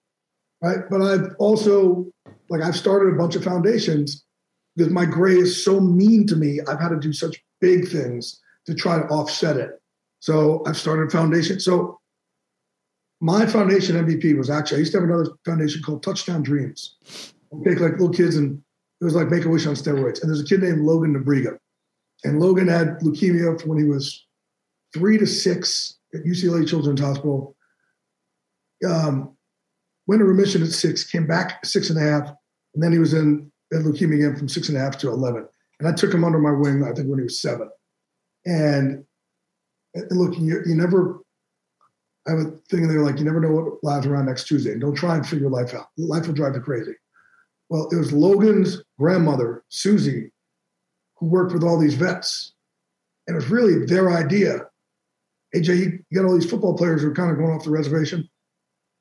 right? But I've also, like, I've started a bunch of foundations because my gray is so mean to me. I've had to do such big things to try to offset it. So I've started a foundation. So my foundation MVP was actually, I used to have another foundation called Touchdown Dreams. I take like little kids and it was like Make a Wish on steroids. And there's a kid named Logan Nebriga. And Logan had leukemia from when he was three to six at UCLA Children's Hospital. Um, went to remission at six, came back six and a half, and then he was in leukemia again from six and a half to 11. And I took him under my wing, I think, when he was seven. And look, you, you never, I have a thing in there like, you never know what lies around next Tuesday. And don't try and figure life out. Life will drive you crazy. Well, it was Logan's grandmother, Susie, who worked with all these vets. And it was really their idea. AJ, you got all these football players who are kind of going off the reservation.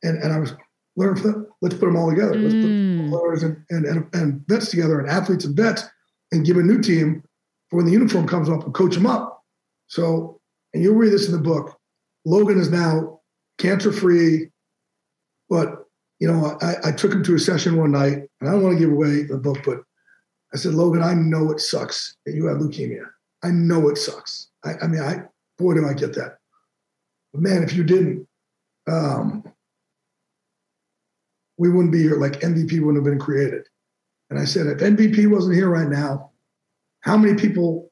And, and I was learn from them. Let's put them all together. Let's put mm. players and, and, and, and vets together and athletes and vets and give a new team for when the uniform comes up and coach them up. So, and you'll read this in the book. Logan is now cancer free, but you know, I, I took him to a session one night, and I don't want to give away the book, but I said, Logan, I know it sucks that you have leukemia. I know it sucks. I, I mean, I boy, do I get that. But man, if you didn't, um, we wouldn't be here. Like MVP wouldn't have been created. And I said, if MVP wasn't here right now, how many people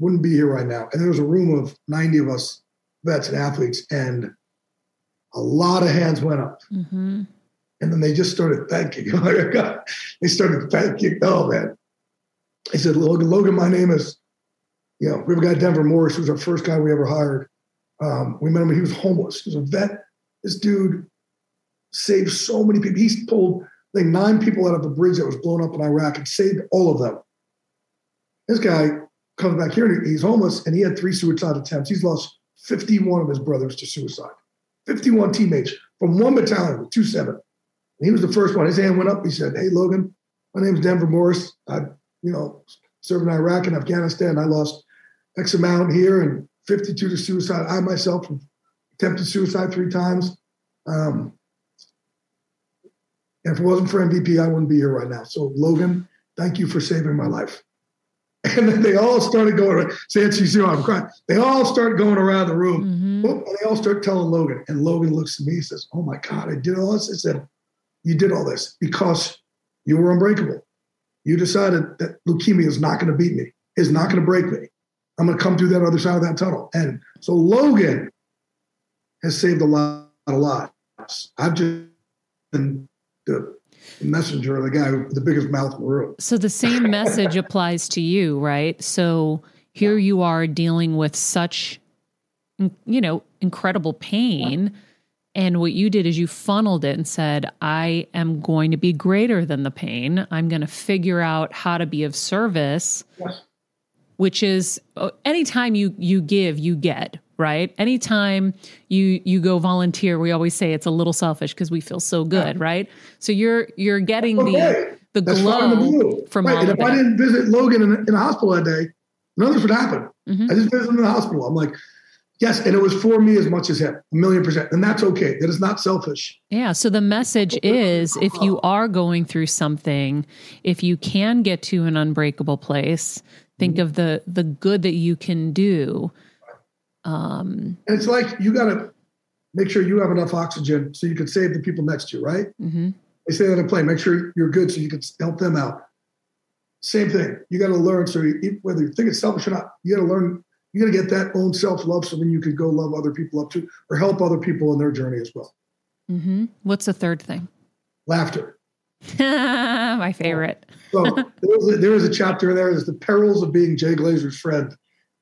wouldn't be here right now? And there was a room of 90 of us, vets and athletes, and a lot of hands went up. Mm-hmm. And then they just started thanking. [laughs] they started thanking. Oh man. He said, Logan, Logan, my name is, you know, we have a guy, Denver Morris, who was our first guy we ever hired. Um, we met him when he was homeless. He was a vet. This dude saved so many people. He's pulled, I think, nine people out of a bridge that was blown up in Iraq and saved all of them. This guy comes back here and he's homeless and he had three suicide attempts. He's lost 51 of his brothers to suicide. 51 teammates from one battalion with 2-7. And he was the first one. His hand went up. He said, Hey, Logan, my name's Denver Morris. I, you know, served in Iraq and Afghanistan. I lost X amount here and 52 to suicide. I myself attempted suicide three times. Um, and if it wasn't for MVP, I wouldn't be here right now. So, Logan, thank you for saving my life. [laughs] And then they all started going, Sansi, see I'm crying. They all start going around the room. Mm-hmm. And they all start telling Logan. And Logan looks at me and says, Oh my God, I did all this. I said, You did all this because you were unbreakable. You decided that leukemia is not going to beat me, is not going to break me. I'm going to come through that other side of that tunnel. And so Logan has saved a lot, a lot. I've just been the messenger, the guy with the biggest mouth in the room. So the same [laughs] message applies to you, right? So here you are dealing with such, you know, incredible pain. And what you did is you funneled it and said, I am going to be greater than the pain. I'm going to figure out how to be of service, yes. which is uh, anytime you, you give, you get, right? Anytime you you go volunteer, we always say it's a little selfish because we feel so good, yeah. right? So you're you're getting okay. the the That's glow from right. all and if I didn't visit Logan in, in a hospital that day, none of this would happen. Mm-hmm. I just visited him in the hospital. I'm like, yes, and it was for me as much as him, a million percent, and that's okay. That is not selfish. Yeah. So the message is, if you are going through something, if you can get to an unbreakable place, think mm-hmm. of the the good that you can do um, and it's like you got to make sure you have enough oxygen so you can save the people next to you, right? Mm-hmm. They say that in play. Make sure you're good so you can help them out. Same thing. You got to learn. So you, whether you think it's selfish or not, you got to learn. You got to get that own self love so then you can go love other people up too, or help other people in their journey as well. Mm-hmm. What's the third thing? Laughter. [laughs] My favorite. so [laughs] there was, a, there was a chapter in there. There's the perils of being Jay Glazer's friend.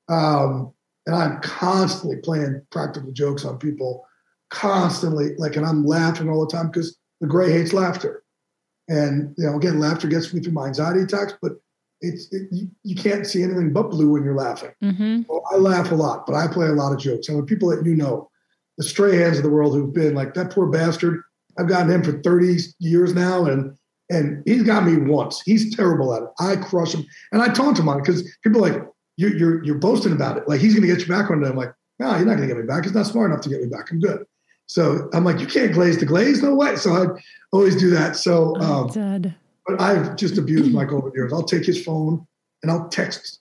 Um, and I'm constantly playing practical jokes on people, constantly like, and I'm laughing all the time because the gray hates laughter. And you know, again, laughter gets me through my anxiety attacks, but it's it, you, you, can't see anything but blue when you're laughing. Mm-hmm. Well, I laugh a lot, but I play a lot of jokes. And when people that you know, the Strahans of the world who've been like that poor bastard, I've gotten him for 30 years now, and and he's got me once. He's terrible at it. I crush him, and I taunt him on it because people are like, you're, you're, you're boasting about it. Like he's going to get you back one day. I'm like, no, you're not going to get me back. He's not smart enough to get me back. I'm good. So I'm like, you can't glaze the glaze. No way. So I always do that. So, um, but I've just abused Michael over the years. I'll take his phone and I'll text.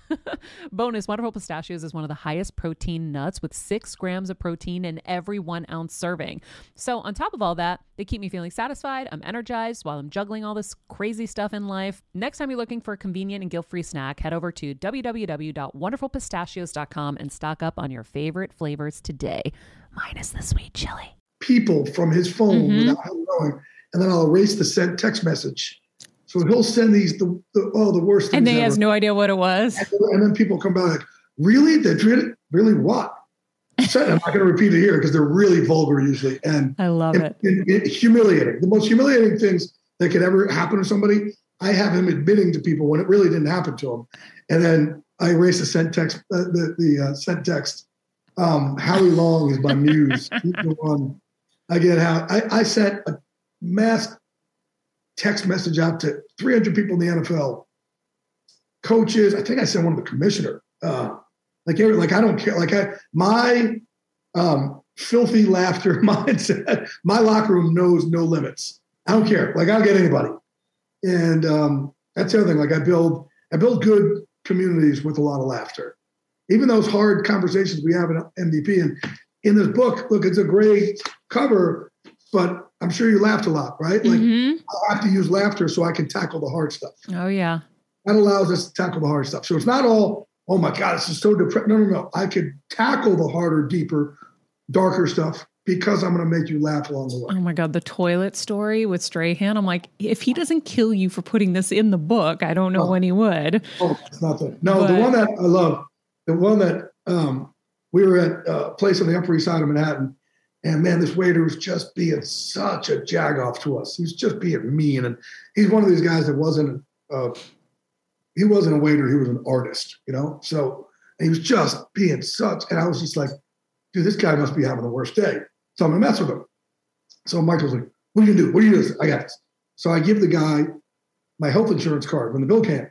[laughs] Bonus Wonderful Pistachios is one of the highest protein nuts with six grams of protein in every one ounce serving. So, on top of all that, they keep me feeling satisfied. I'm energized while I'm juggling all this crazy stuff in life. Next time you're looking for a convenient and guilt free snack, head over to www.wonderfulpistachios.com and stock up on your favorite flavors today, minus the sweet chili. People from his phone mm-hmm. without him knowing, and then I'll erase the sent text message so he'll send these the, the oh the worst. And they has no idea what it was. And then people come back like, really? They really, really what? I'm not going to repeat it here because they're really vulgar usually. And I love and, it. And, and humiliating. The most humiliating things that could ever happen to somebody. I have him admitting to people when it really didn't happen to him, and then I erase the sent text. Uh, the the uh, sent text. Um, Howie Long is my muse. the one. I get how I, I sent a mass text message out to 300 people in the NFL, coaches. I think I sent one to the commissioner. Uh, like, like I don't care. Like I, my um, filthy laughter [laughs] mindset, my locker room knows no limits. I don't care. Like I'll get anybody. And um, that's the other thing. Like I build, I build good communities with a lot of laughter. Even those hard conversations we have in MVP and in this book, look, it's a great cover, but I'm sure you laughed a lot, right? Like mm-hmm. I have to use laughter so I can tackle the hard stuff. Oh yeah. That allows us to tackle the hard stuff. So it's not all, oh my God, this is so depressing. No, no, no. I could tackle the harder, deeper, darker stuff because I'm going to make you laugh along the way. Oh my God, the toilet story with Strahan. I'm like, if he doesn't kill you for putting this in the book, I don't know oh. when he would. Oh, it's nothing. No, but, the one that I love, the one that um, we were at a place on the Upper East Side of Manhattan and man, this waiter was just being such a jagoff to us. He was just being mean. And he's one of these guys that wasn't, uh, he wasn't a waiter, he was an artist, you know? So he was just being such, and I was just like, dude, this guy must be having the worst day. So I'm gonna mess with him. So Michael's like, what are you going to do? What are you going to do? I got this. So I give the guy my health insurance card when the bill came.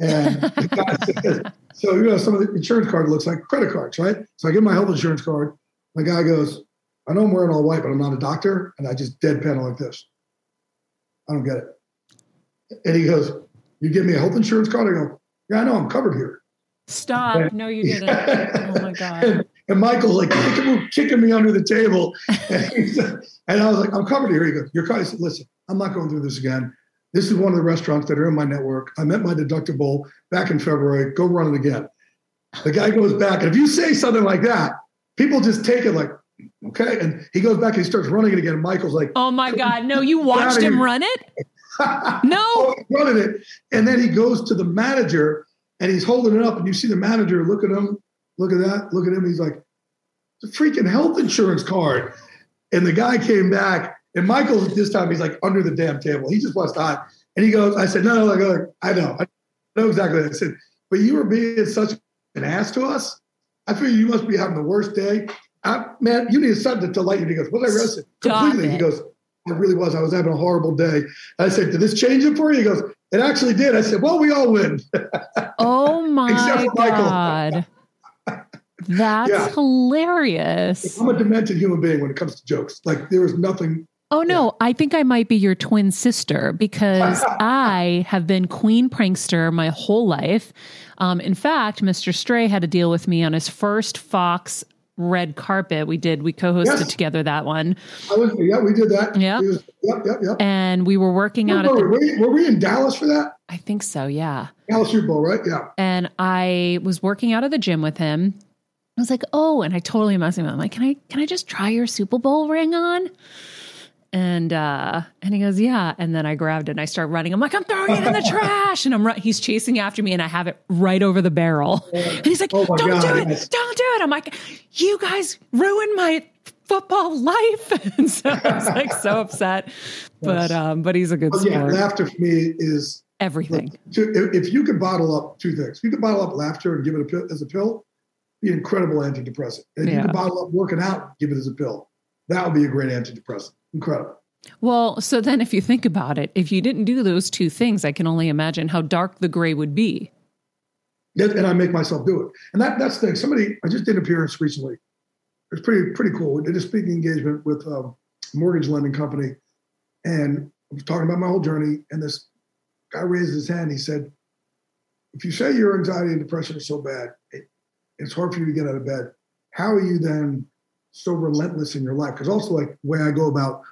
And the guy [laughs] says, so you know, some of the insurance card looks like credit cards, right? So I give my health insurance card. My guy goes, I know I'm wearing all white, but I'm not a doctor. And I just deadpan like this. I don't get it. And he goes, You give me a health insurance card? I go, Yeah, I know I'm covered here. Stop. And, no, you didn't. oh my [laughs] God. And, and Michael's like kicking, kicking, me under the table. [laughs] And, and, I was like, I'm covered here. He goes, You're covered. I said, Listen, I'm not going through this again. This is one of the restaurants that are in my network. I met my deductible back in February. Go run it again. The guy goes back. And if you say something like that, people just take it like, Okay. And he goes back and he starts running it again. And Michael's like, Oh my God. No, you watched him run it? [laughs] no. Oh, running it. And then he goes to the manager and he's holding it up. And you see the manager look at him, look at that, look at him. He's like, It's a freaking health insurance card. And the guy came back. And Michael, at this time, he's like under the damn table. He just wants to hide. And he goes, I said, No, no, no, I know. I know exactly I said. But you were being such an ass to us. I figure you must be having the worst day. I, man, you need something to light you. He goes, did I roast it? Completely. It. He goes, it really was. I was having a horrible day. I said, did this change it for you? He goes, it actually did. I said, well, we all win. [laughs] Oh my God. [laughs] That's yeah. hilarious. I'm a demented human being when it comes to jokes. Like there is nothing. Oh no, yeah. I think I might be your twin sister because [laughs] I have been queen prankster my whole life. Um, in fact, Mr. Stray had to deal with me on his first Fox red carpet. We did we co-hosted yes. together that one. Was, yeah we did that. Yeah. Yep yep yep. And we were working out were, the, were, we, were we in dallas for that? I think so yeah. Dallas super bowl right? Yeah. And i was working out of the gym with him. I was like oh and i totally messed him up. I'm like can i can i just try your super bowl ring on and uh and he goes yeah and then i grabbed it and i start running i'm like i'm throwing it in the [laughs] trash and i'm right he's chasing after me and i have it right over the barrel [laughs] and he's like oh don't God, do it yes. don't do it i'm like you guys ruined my football life. [laughs] and so I was like so upset. But um, but he's a good But yeah, laughter for me is Everything. to, if, you could bottle up two things, you could bottle up laughter and give it a pill as a pill, be an incredible antidepressant. And Yeah. you could bottle up working out, give it as a pill. That would be a great antidepressant. Incredible. Well, so then if you think about it, if you didn't do those two things, I can only imagine how dark the gray would be. And I make myself do it. And that that's the thing. Somebody I just did an appearance recently. It's pretty pretty cool. We did a speaking engagement with um, a mortgage lending company, and I was talking about my whole journey. And this guy raised his hand. He said, "If you say your anxiety and depression are so bad, it, it's hard for you to get out of bed. How are you then so relentless in your life? Because also like the way I go about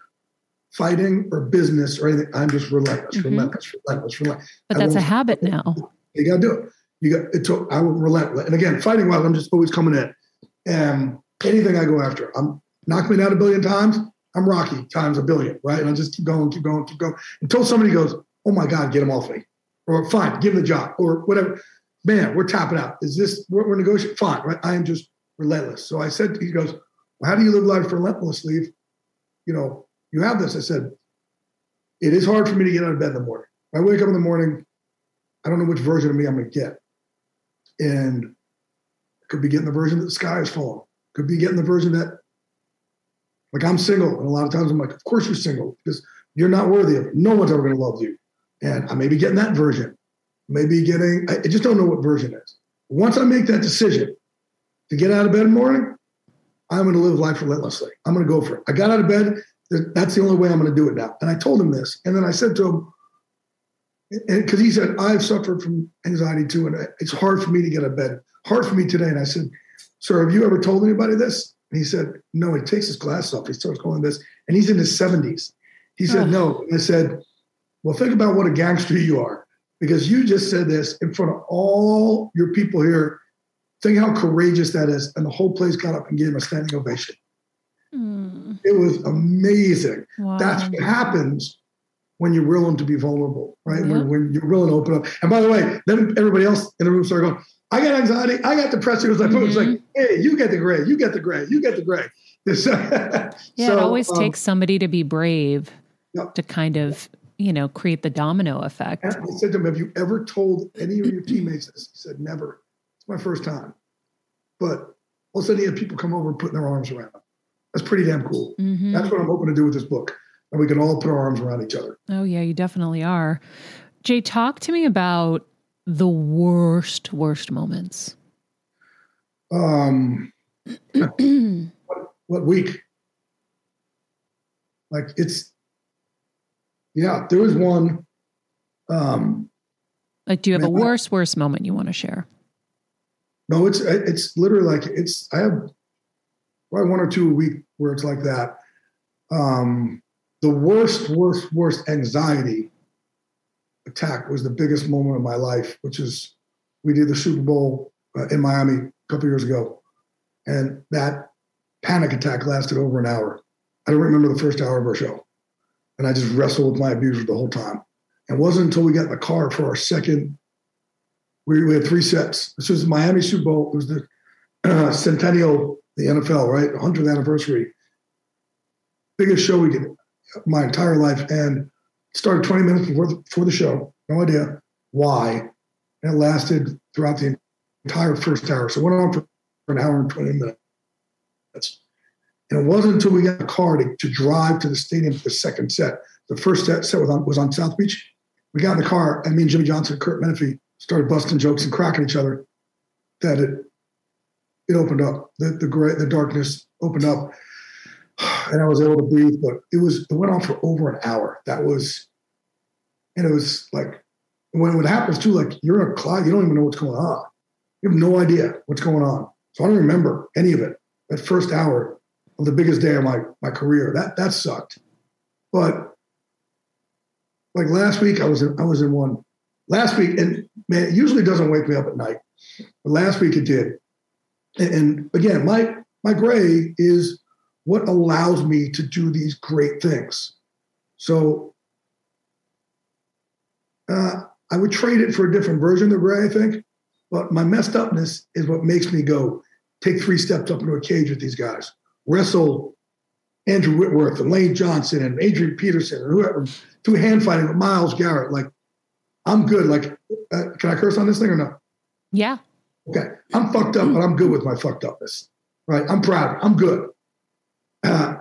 fighting or business or anything, I'm just relentless, Mhm. relentless, relentless, relentless. But I that's a habit now. you got to do it. You got it. I will relent. And again, fighting wise, I'm just always coming in. And anything I go after, I'm knock me down a billion times. I'm Rocky times a billion, right? And I just keep going, keep going, keep going until somebody goes, "Oh my God, get him off me," or "Fine, give him the job," or whatever. Man, we're tapping out. Is this we're, we're negotiating? Fine, right? I am just relentless. So I said, he goes, "How do you live life relentlessly?" If, you know, you have this. I said, "It is hard for me to get out of bed in the morning. I wake up in the morning. I don't know which version of me I'm going to get. And could be getting the version that the sky is falling. Could be getting the version that, like, I'm single. And a lot of times I'm like, of course you're single because you're not worthy of it. No one's ever going to love you. And I may be getting that version. Maybe getting, I just don't know what version is. Once I make that decision to get out of bed in the morning, I'm going to live life relentlessly. I'm going to go for it. I got out of bed. That's the only way I'm going to do it now. And I told him this. And then I said to him, because he said I've suffered from anxiety too, and it's hard for me to get out of bed. Hard for me today. And I said, "Sir, have you ever told anybody this?" And he said, "No." He takes his glasses off. He starts calling this, and he's in his seventies. He said, Ugh. "No." And I said, "Well, think about what a gangster you are, because you just said this in front of all your people here. Think how courageous that is." And the whole place got up and gave him a standing ovation. Mm, It was amazing. wow. That's what happens when you're willing to be vulnerable, right? When, when you're willing to open up. And by the way, then everybody else in the room started going, I got anxiety, I got depression. It was like, it was Mm-hmm. like, hey, you get the gray, you get the gray, you get the gray. [laughs] Yeah, it always um, takes somebody to be brave Yep. to kind of, you know, create the domino effect. and I said to him, Have you ever told any of your teammates this? He said, Never. It's my first time. But all of a sudden, he had people come over and putting their arms around him. That's pretty damn cool. Mhm. That's what I'm hoping to do with this book. And we can all put our arms around each other. Oh, yeah, you definitely are. Jay, talk to me about the worst, worst moments. Um, [clears throat] what week? Like it's, yeah, there was one. Um, Like, do you have a I- worst, worst moment you want to share? No, it's it's literally like it's. I have probably one or two a week where it's like that. Um, the worst, worst, worst anxiety attack was the biggest moment of my life, which is we did the Super Bowl uh, in Miami a couple years ago, and that panic attack lasted over an hour. I don't remember the first hour of our show, and I just wrestled with my abuser the whole time. It wasn't until we got in the car for our second. We, we had three sets. This was Miami Super Bowl. It was the uh, centennial, the NFL, right, 100th anniversary. Biggest show we did my entire life, and started 20 minutes before the, before the show. No idea why, and it lasted throughout the entire first hour. So it went on for, an hour and 20 minutes. And it wasn't until we got a car to, to drive to the stadium for the second set. The first set, set was, on, was on South Beach. We got in the car, and me and Jimmy Johnson Curt Menefee started busting jokes and cracking each other. That it it opened up. The the gray, the darkness opened up, and I was able to breathe. But it was it went on for over an hour. That was, and it was like when it happens too. Like you're in a cloud, you don't even know what's going on. You have no idea what's going on. So I don't remember any of it. That first hour of the biggest day of my my career. That that sucked. But like last week, I was in I was in one last week, and man, it usually doesn't wake me up at night. But last week it did. And, and again, my my gray is what allows me to do these great things. So uh, I would trade it for a different version of gray, I think. But my messed upness is what makes me go take three steps up into a cage with these guys, wrestle Andrew Whitworth and Lane Johnson and Adrian Peterson and whoever through hand fighting with Myles Garrett. Like, I'm good. Like, uh, can I curse on this thing or no? Yeah. Okay. I'm fucked up, but I'm good with my fucked upness. Right. I'm proud. I'm good. Uh,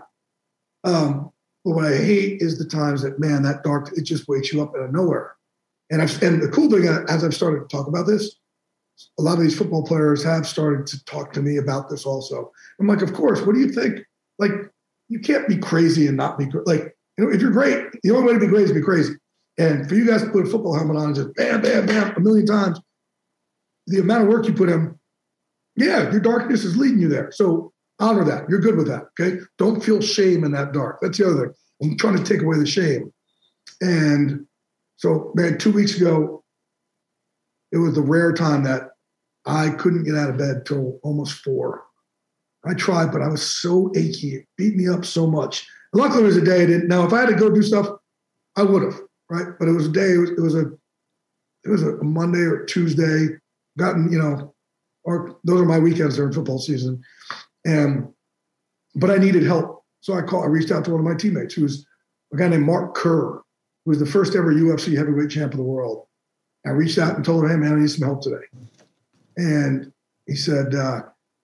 um, but what I hate is the times that, man, that dark, it just wakes you up out of nowhere. And I've, and the cool thing, uh, as I've started to talk about this, a lot of these football players have started to talk to me about this also. I'm like, of course, what do you think? Like, you can't be crazy and not be like, you know, if you're great, the only way to be great is to be crazy. And for you guys to put a football helmet on and just bam, bam, bam, a million times, the amount of work you put in, yeah, your darkness is leading you there. So honor that. You're good with that. Okay. Don't feel shame in that dark. That's the other thing. I'm trying to take away the shame. And so, man, two weeks ago, it was the rare time that I couldn't get out of bed till almost four. I tried, but I was so achy. It beat me up so much. Luckily, it was a day I didn't. Now, if I had to go do stuff, I would have, right? But it was a day. It was, it was a it was a Monday or Tuesday. Gotten you know, or those are my weekends during football season, and but I needed help, so I called. I reached out to one of my teammates, who's a guy named Mark Kerr, who was the first ever UFC heavyweight champ of the world. I reached out and told him, "Hey, man, I need some help today." And he said, uh,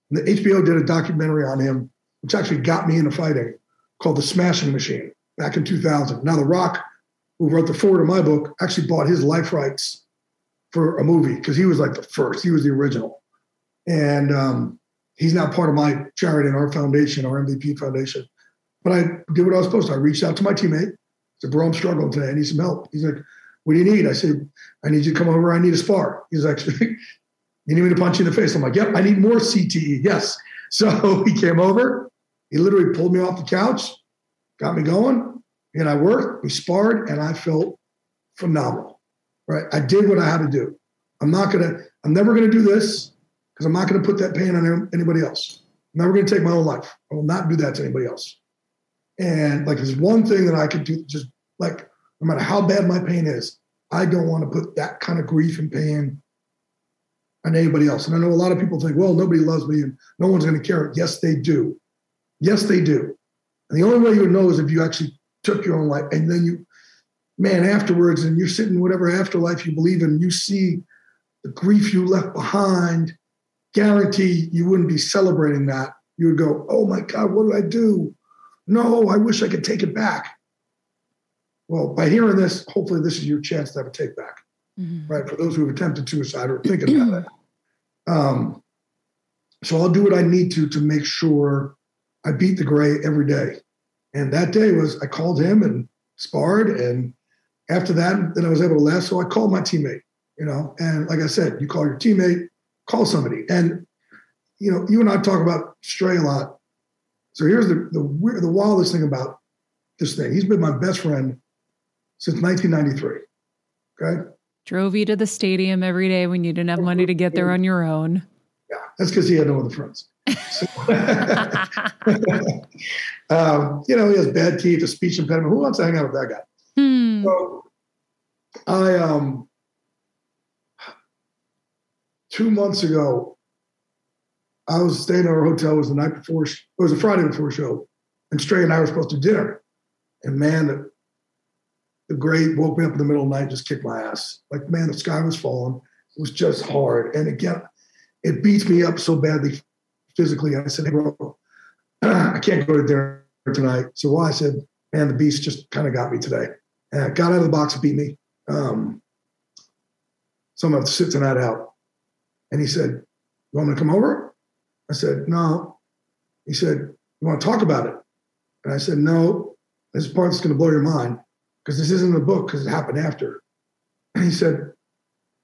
the HBO did a documentary on him, which actually got me into fighting, called The Smashing Machine back in 2000. Now, The Rock, who wrote the foreword of my book, actually bought his life rights for a movie because he was like the first, he was the original. And um, he's now part of my charity and our foundation, our MVP Foundation. But I did what I was supposed to. I reached out to my teammate, said, Bro, I'm struggling today. I need some help. He's like, What do you need? I said, I need you to come over. I need a spar. He's like, [laughs] You need me to punch you in the face? I'm like, yep, I need more CTE. Yes. [laughs] So he came over. He literally pulled me off the couch, got me going, and I worked. We sparred, and I felt phenomenal. Right? I did what I had to do. I'm not gonna. I'm never gonna do this because I'm not gonna put that pain on anybody else. I'm never gonna take my own life. I will not do that to anybody else. And like, there's one thing that I could do. Just like, no matter how bad my pain is, I don't want to put that kind of grief and pain on anybody else. And I know a lot of people think, well, nobody loves me and no one's going to care. Yes, they do. Yes, they do. And the only way you would know is if you actually took your own life and then you, man, afterwards, and you're sitting in whatever afterlife you believe in, you see the grief you left behind. Guarantee you wouldn't be celebrating that. You would go, oh my God, what did I do? No, I wish I could take it back. Well, by hearing this, hopefully this is your chance to have a take back mm-hmm. right? For those who have attempted suicide or thinking about [clears throat] it. Um, so I'll do what I need to to make sure I beat the gray every day. And that day was I called him and sparred, and after that, then I was able to laugh. So I called my teammate, you know, and like I said, you call your teammate, call somebody, and you know, you and I talk about Stray a lot. So here's the the the wildest thing about this thing. He's been my best friend since 1993. Okay, Drove you to the stadium every day when you didn't have money to get there on your own. Yeah, that's because he had no other friends. So, [laughs] um, you know, he has bad teeth, a speech impediment. Who wants to hang out with that guy? Hmm. So I um two months ago, I was staying at our hotel. It was the night before. It was a Friday before show, and Stray and I were supposed to dinner. And man, the great woke me up in the middle of the night, just kicked my ass. Like, man, the sky was falling. It was just hard. And again, it beats me up so badly physically. I said, hey, bro, [clears throat] I can't go to dinner tonight. So why? I said, man, the beast just kind of got me today. And got out of the box and beat me. Um, so I'm going to sit tonight out. And he said, you want me to come over? I said, no. He said, you want to talk about it? And I said, no. This part that's going to blow your mind because this isn't a book because it happened after. And he said,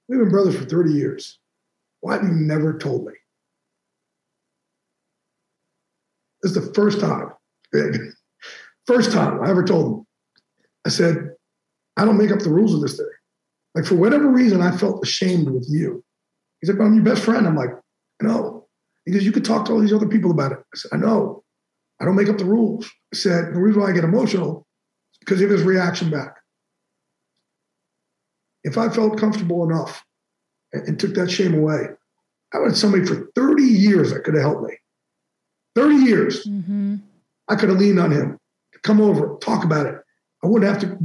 We've been brothers for 30 years. Why have you never told me? This is the first time, first time I ever told him. I said, I don't make up the rules of this thing. Like, for whatever reason, I felt ashamed with you. He's like, But I'm your best friend. I'm like, No. He goes, You could talk to all these other people about it. I said, I know. I don't make up the rules. I said, The reason why I get emotional because of his reaction back. If I felt comfortable enough and, and took that shame away, I had somebody for 30 years that could have helped me. 30 years. Mm-hmm. I could have leaned on him to come over, talk about it. I wouldn't have to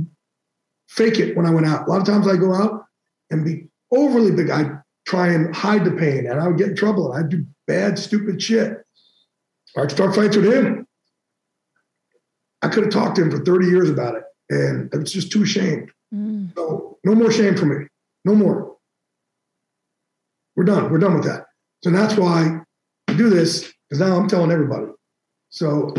fake it when I went out. A lot of times I go out and be overly big. I try and hide the pain and I would get in trouble and I'd do bad, stupid shit. I'd start fights with him. I could have talked to him for 30 years about it and I was just too ashamed. Mm. So no more shame for me. No more. We're done. We're done with that. So that's why I do this because now I'm telling everybody. So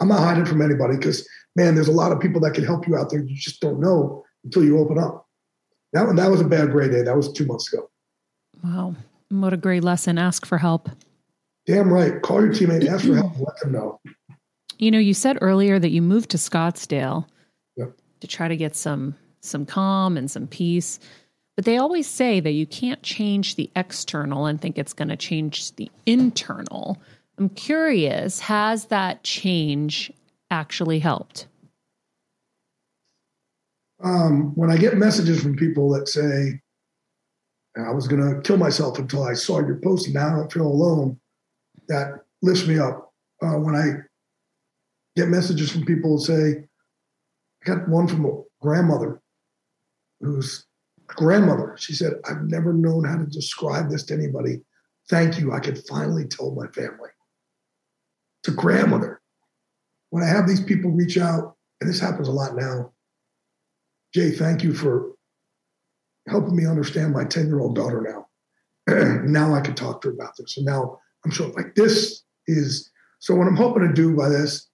I'm not hiding from anybody because man, there's a lot of people that can help you out there. You just don't know until you open up. That one, that was a bad gray day. That was two months ago. Wow. What a great lesson. Ask for help. Damn right. Call your teammate, ask for help, let them know. You know, you said earlier that you moved to Scottsdale yep. to try to get some some calm and some peace. But they always say that you can't change the external and think it's going to change the internal. I'm curious, has that change actually helped? Um, when I get messages from people that say, I was going to kill myself until I saw your post and now I don't feel alone, that lifts me up. Uh, when I get messages from people who say, I got one from a grandmother whose grandmother, she said, I've never known how to describe this to anybody. Thank you. I could finally tell my family. To grandmother. When I have these people reach out, and this happens a lot now, Jay, thank you for helping me understand my 10 year old daughter now. [clears throat] now I can talk to her about this. And now I'm sure like this is so what I'm hoping to do by this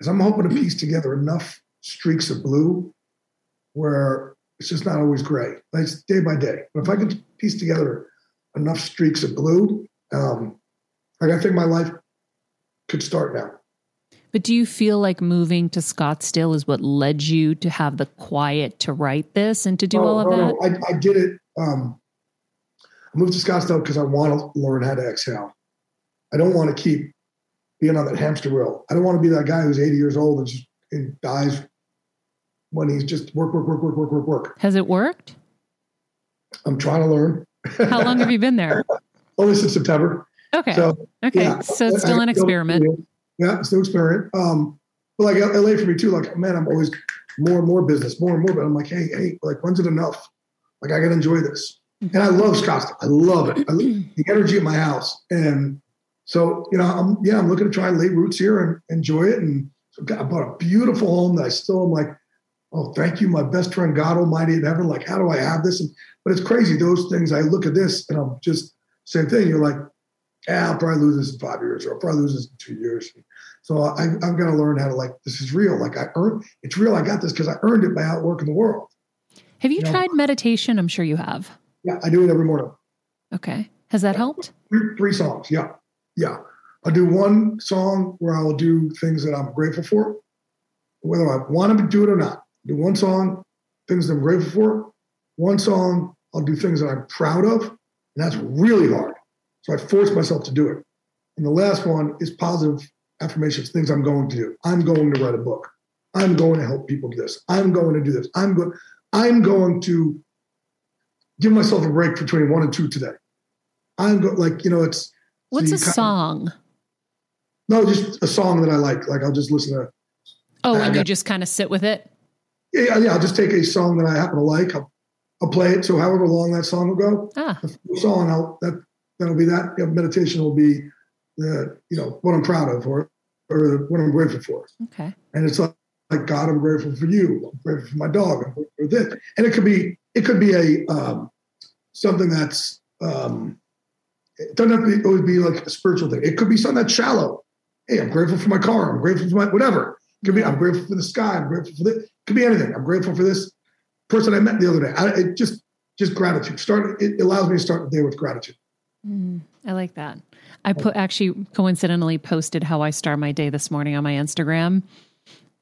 is I'm hoping to piece together enough streaks of blue where it's just not always gray. It's day by day. But if I can piece together enough streaks of blue, um, like I think my life could start now. But do you feel like moving to Scottsdale is what led you to have the quiet to write this and to do oh, all of no, that? No, I, I did it. Um, I moved to Scottsdale because I want to learn how to exhale. I don't want to keep being on that hamster wheel. I don't want to be that guy who's 80 years old and, just, and dies when he's just work, work, work, work, work, work, work. Has it worked? I'm trying to learn. How long have you been there? [laughs] Only since September. Okay. So, okay. Yeah, so it's still an experiment. Yeah, it's still experiment. Um, but like LA for me too. Like, man, I'm always more and more business, more and more. But I'm like, hey, hey, like, when's it enough? Like, I got to enjoy this. And I love Scottsdale. I love it. I, love [clears throat] the energy at my house. And so, you know, I'm yeah, I'm looking to try and lay roots here and enjoy it. And so I bought a beautiful home that I still am like, oh, thank you, my best friend, God Almighty in heaven. Like, how do I have this? And, but it's crazy. Those things, I look at this and I'm just, same thing. You're like, yeah, I'll probably lose this in five years or I'll probably lose this in two years. So I, I've got to learn how to like, this is real. Like I earned, it's real. I got this because I earned it by outworking the world. Have you, you tried know? meditation? I'm sure you have. Yeah, I do it every morning. Okay. Has that helped? Three, three songs. Yeah. Yeah. I'll do one song where I'll do things that I'm grateful for, whether I want to do it or not do one song, things that I'm grateful for. One song, I'll do things that I'm proud of. And that's really hard. So I force myself to do it. And the last one is positive affirmations, things I'm going to do. I'm going to write a book. I'm going to help people do this. I'm going to do this. I'm going, I'm going to give myself a break between one and two today. I'm going like, you know, it's what's a song? Of, no, just a song that I like. Like I'll just listen to Oh, and you just kind of sit with it? Yeah, yeah, I'll just take a song that I happen to like. I'll, I'll play it. So however long that song will go, ah. the song, I'll, that that'll be that. You know, meditation will be the you know what I'm proud of or or what I'm grateful for. Okay. And it's like, like God, I'm grateful for you. I'm grateful for my dog. I'm grateful for this. And it could be it could be a um, something that's um, it doesn't have to be, always be like a spiritual thing. It could be something that's shallow. Hey, I'm grateful for my car. I'm grateful for my whatever. Could be I'm grateful for the sky. I'm grateful for this could be anything. I'm grateful for this person I met the other day. I, it just just gratitude. Start. It allows me to start the day with gratitude. Mm, I like that. I put actually coincidentally posted how I start my day this morning on my Instagram.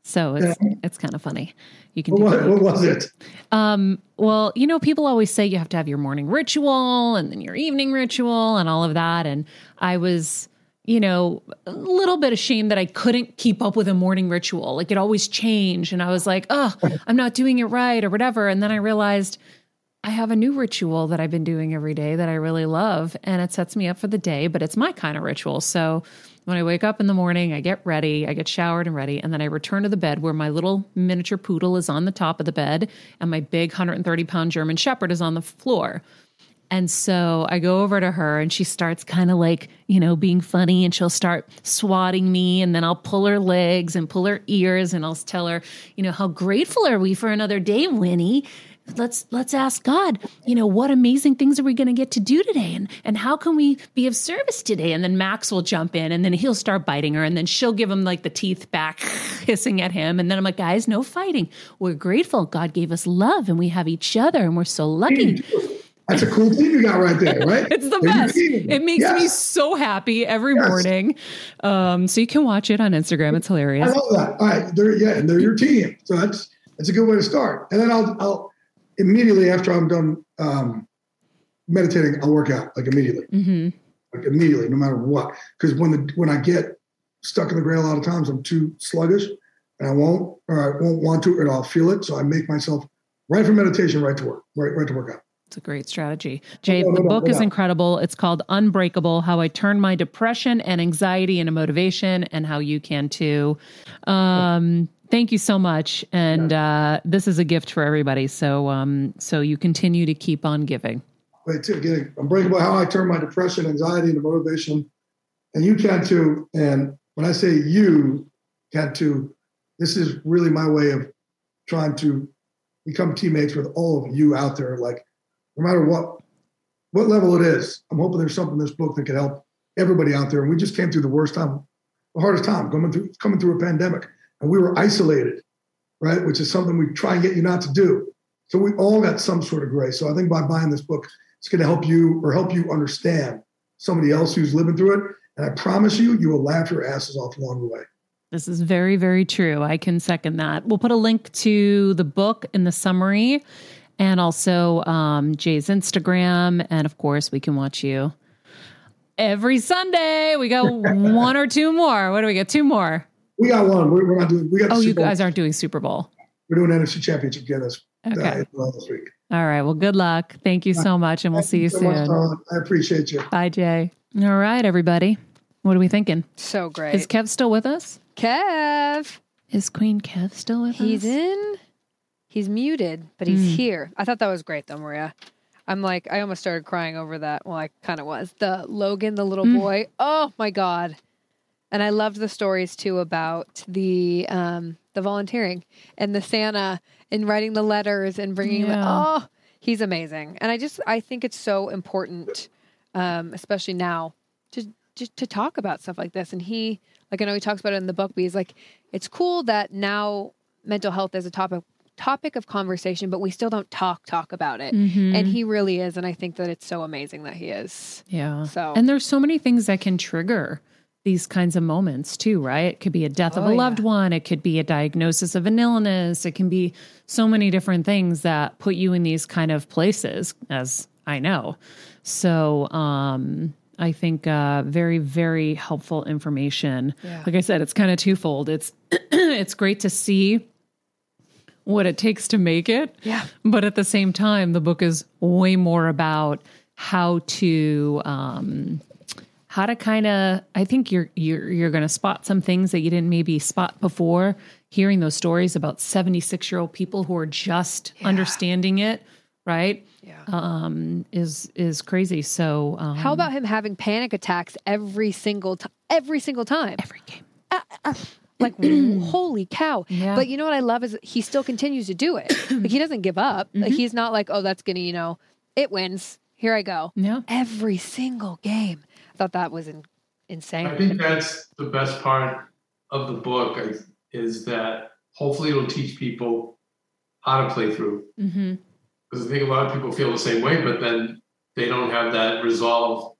So it's yeah. it's kind of funny. You can. What, what, was it? Um, well, you know, people always say you have to have your morning ritual and then your evening ritual and all of that. And I was you know, a little bit ashamed that I couldn't keep up with a morning ritual. Like it always changed. And I was like, oh, I'm not doing it right or whatever. And then I realized I have a new ritual that I've been doing every day that I really love. And it sets me up for the day, but it's my kind of ritual. So when I wake up in the morning, I get ready, I get showered and ready, and then I return to the bed where my little miniature poodle is on the top of the bed and my big 130 pound German Shepherd is on the floor. And so I go over to her and she starts kind of like, you know, being funny and she'll start swatting me. And then I'll pull her legs and pull her ears and I'll tell her, you know, how grateful are we for another day, Winnie? let's let's ask God, you know, what amazing things are we going to get to do today and and how can we be of service today? And then Max will jump in and then he'll start biting her and then she'll give him like the teeth back [laughs] hissing at him and then I'm like, "Guys, no fighting. We're grateful God gave us love and we have each other and we're so lucky." Hmm. That's a cool thing you got right there, right? [laughs] it's the best. It makes yes. me so happy every yes. morning. Um, so you can watch it on Instagram. It's hilarious. I love that. All right, they're yeah, and they're your team. So that's that's a good way to start. And then I'll I'll immediately after I'm done um, meditating, I'll work out like immediately, mm-hmm. like immediately, no matter what. Because when the when I get stuck in the gray a lot of times, I'm too sluggish, and I won't or I won't want to, and I'll feel it. So I make myself right from meditation, right to work, right right to work out. It's a great strategy. Jay, no, no, the no, book is incredible. It's called Unbreakable How I Turned My Depression and Anxiety into Motivation, and how you can too. Um, thank you so much. And uh, this is a gift for everybody. So, um, so you continue to keep on giving. Wait, too, getting Unbreakable How I Turned My Depression, Anxiety into Motivation. And you can too. And when I say you can too, this is really my way of trying to become teammates with all of you out there. Like, no matter what what level it is. I'm hoping there's something in this book that could help everybody out there. And we just came through the worst time, the hardest time coming through coming through a pandemic, and we were isolated, right? Which is something we try and get you not to do. So we all got some sort of grace. So I think by buying this book, it's going to help you or help you understand somebody else who's living through it. And I promise you, you will laugh your asses off along the way. This is very, very true. I can second that. We'll put a link to the book in the summary and also um, Jay's Instagram. And of course, we can watch you every Sunday. We got [laughs] one or two more. What do we get? Two more. We got one. We're, we're not doing. We got. Oh, you guys aren't doing Super Bowl. We're doing NFC Championship again this, okay. uh, this week. All right. Well, good luck. Thank you so much, and we'll see you, so soon. Much, I appreciate you. Bye, Jay. All right, everybody. What are we thinking? So great. Is Kev still with us? Kev. Is Queen Kev still with He's us? He's in. He's muted, but he's mm. here. I thought that was great though, Maria. I'm like, I almost started crying over that. Well, I kind of was. The Logan, the little mm. boy. Oh my god! And I loved the stories too about the um, the volunteering and the Santa and writing the letters and bringing. Yeah. The, oh, he's amazing. And I just I think it's so important, um, especially now, to just to talk about stuff like this. And he, like I know he talks about it in the book, but he's like, it's cool that now mental health is a topic topic of conversation, but we still don't talk talk about it. Mm-hmm. And he really is, and I think that it's so amazing that he is. Yeah. So and there's so many things that can trigger these kinds of moments too, right? It could be a death of oh, a loved yeah. one, it could be a diagnosis of an illness, it can be so many different things that put you in these kind of places, as I know. So um I think uh, very, very helpful information. Yeah. Like I said, it's kind of twofold. It's [clears throat] it's great to see what it takes to make it. Yeah. But at the same time, the book is way more about how to um, how to kind of I think you're you're you're going to spot some things that you didn't maybe spot before hearing those stories about 76-year-old people who are just yeah. understanding it, right? Yeah. Um, is is crazy. So um, How about him having panic attacks every single time every single time? Every game. Uh, uh, like [clears throat] holy cow. Yeah. but you know what i love is he still continues to do it. [clears throat] Like he doesn't give up. Mm-hmm. like he's not like oh that's gonna you know it wins. Here i go. Yeah. Every single game. I thought that was in, insane. I think that's the best part of the book is that hopefully it'll teach people how to play through. Mm-hmm. because i think a lot of people feel the same way but then they don't have that resolve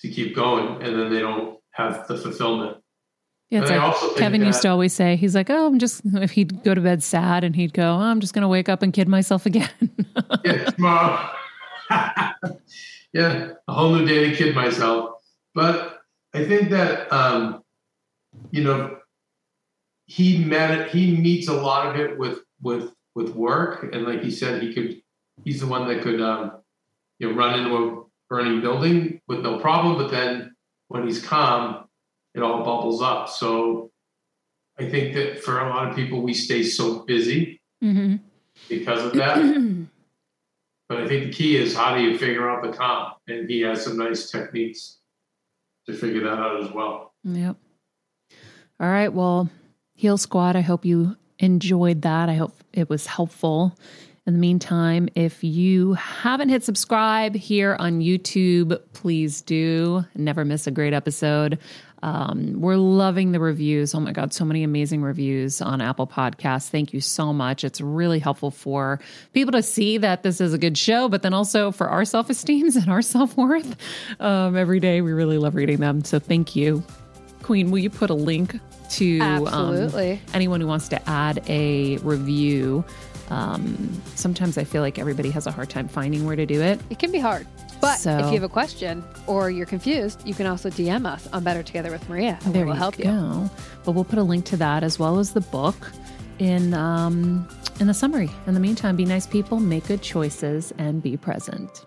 to keep going and then they don't have the fulfillment yeah, it's like Kevin used to always say, he's like, oh, I'm just, if he'd go to bed sad and he'd go, oh, I'm just going to wake up and kid myself again. [laughs] yeah, tomorrow. yeah, a whole new day to kid myself. But I think that, um, you know, he met it, he meets a lot of it with, with, with work. And like he said, he could, he's the one that could, um, you know, run into a burning building with no problem. But then when he's calm, it all bubbles up. So I think that for a lot of people, we stay so busy mm-hmm. because of that. but I think the key is how do you figure out the calm? And he has some nice techniques to figure that out as well. Yep. All right. Well, Heal Squad, I hope you enjoyed that. I hope it was helpful. In the meantime, if you haven't hit subscribe here on YouTube, please do. Never miss a great episode. Um, we're loving the reviews. Oh my God, so many amazing reviews on Apple Podcasts. Thank you so much. It's really helpful for people to see that this is a good show, but then also for our self esteems [laughs] and our self worth. Um, every day, we really love reading them. So thank you. Queen, will you put a link to um, anyone who wants to add a review? Um, sometimes I feel like everybody has a hard time finding where to do it. It can be hard. But so, if you have a question or you're confused, you can also DM us on Better Together with Maria, and we will help go. you. But we'll put a link to that as well as the book in um, in the summary. In the meantime, be nice people, make good choices, and be present.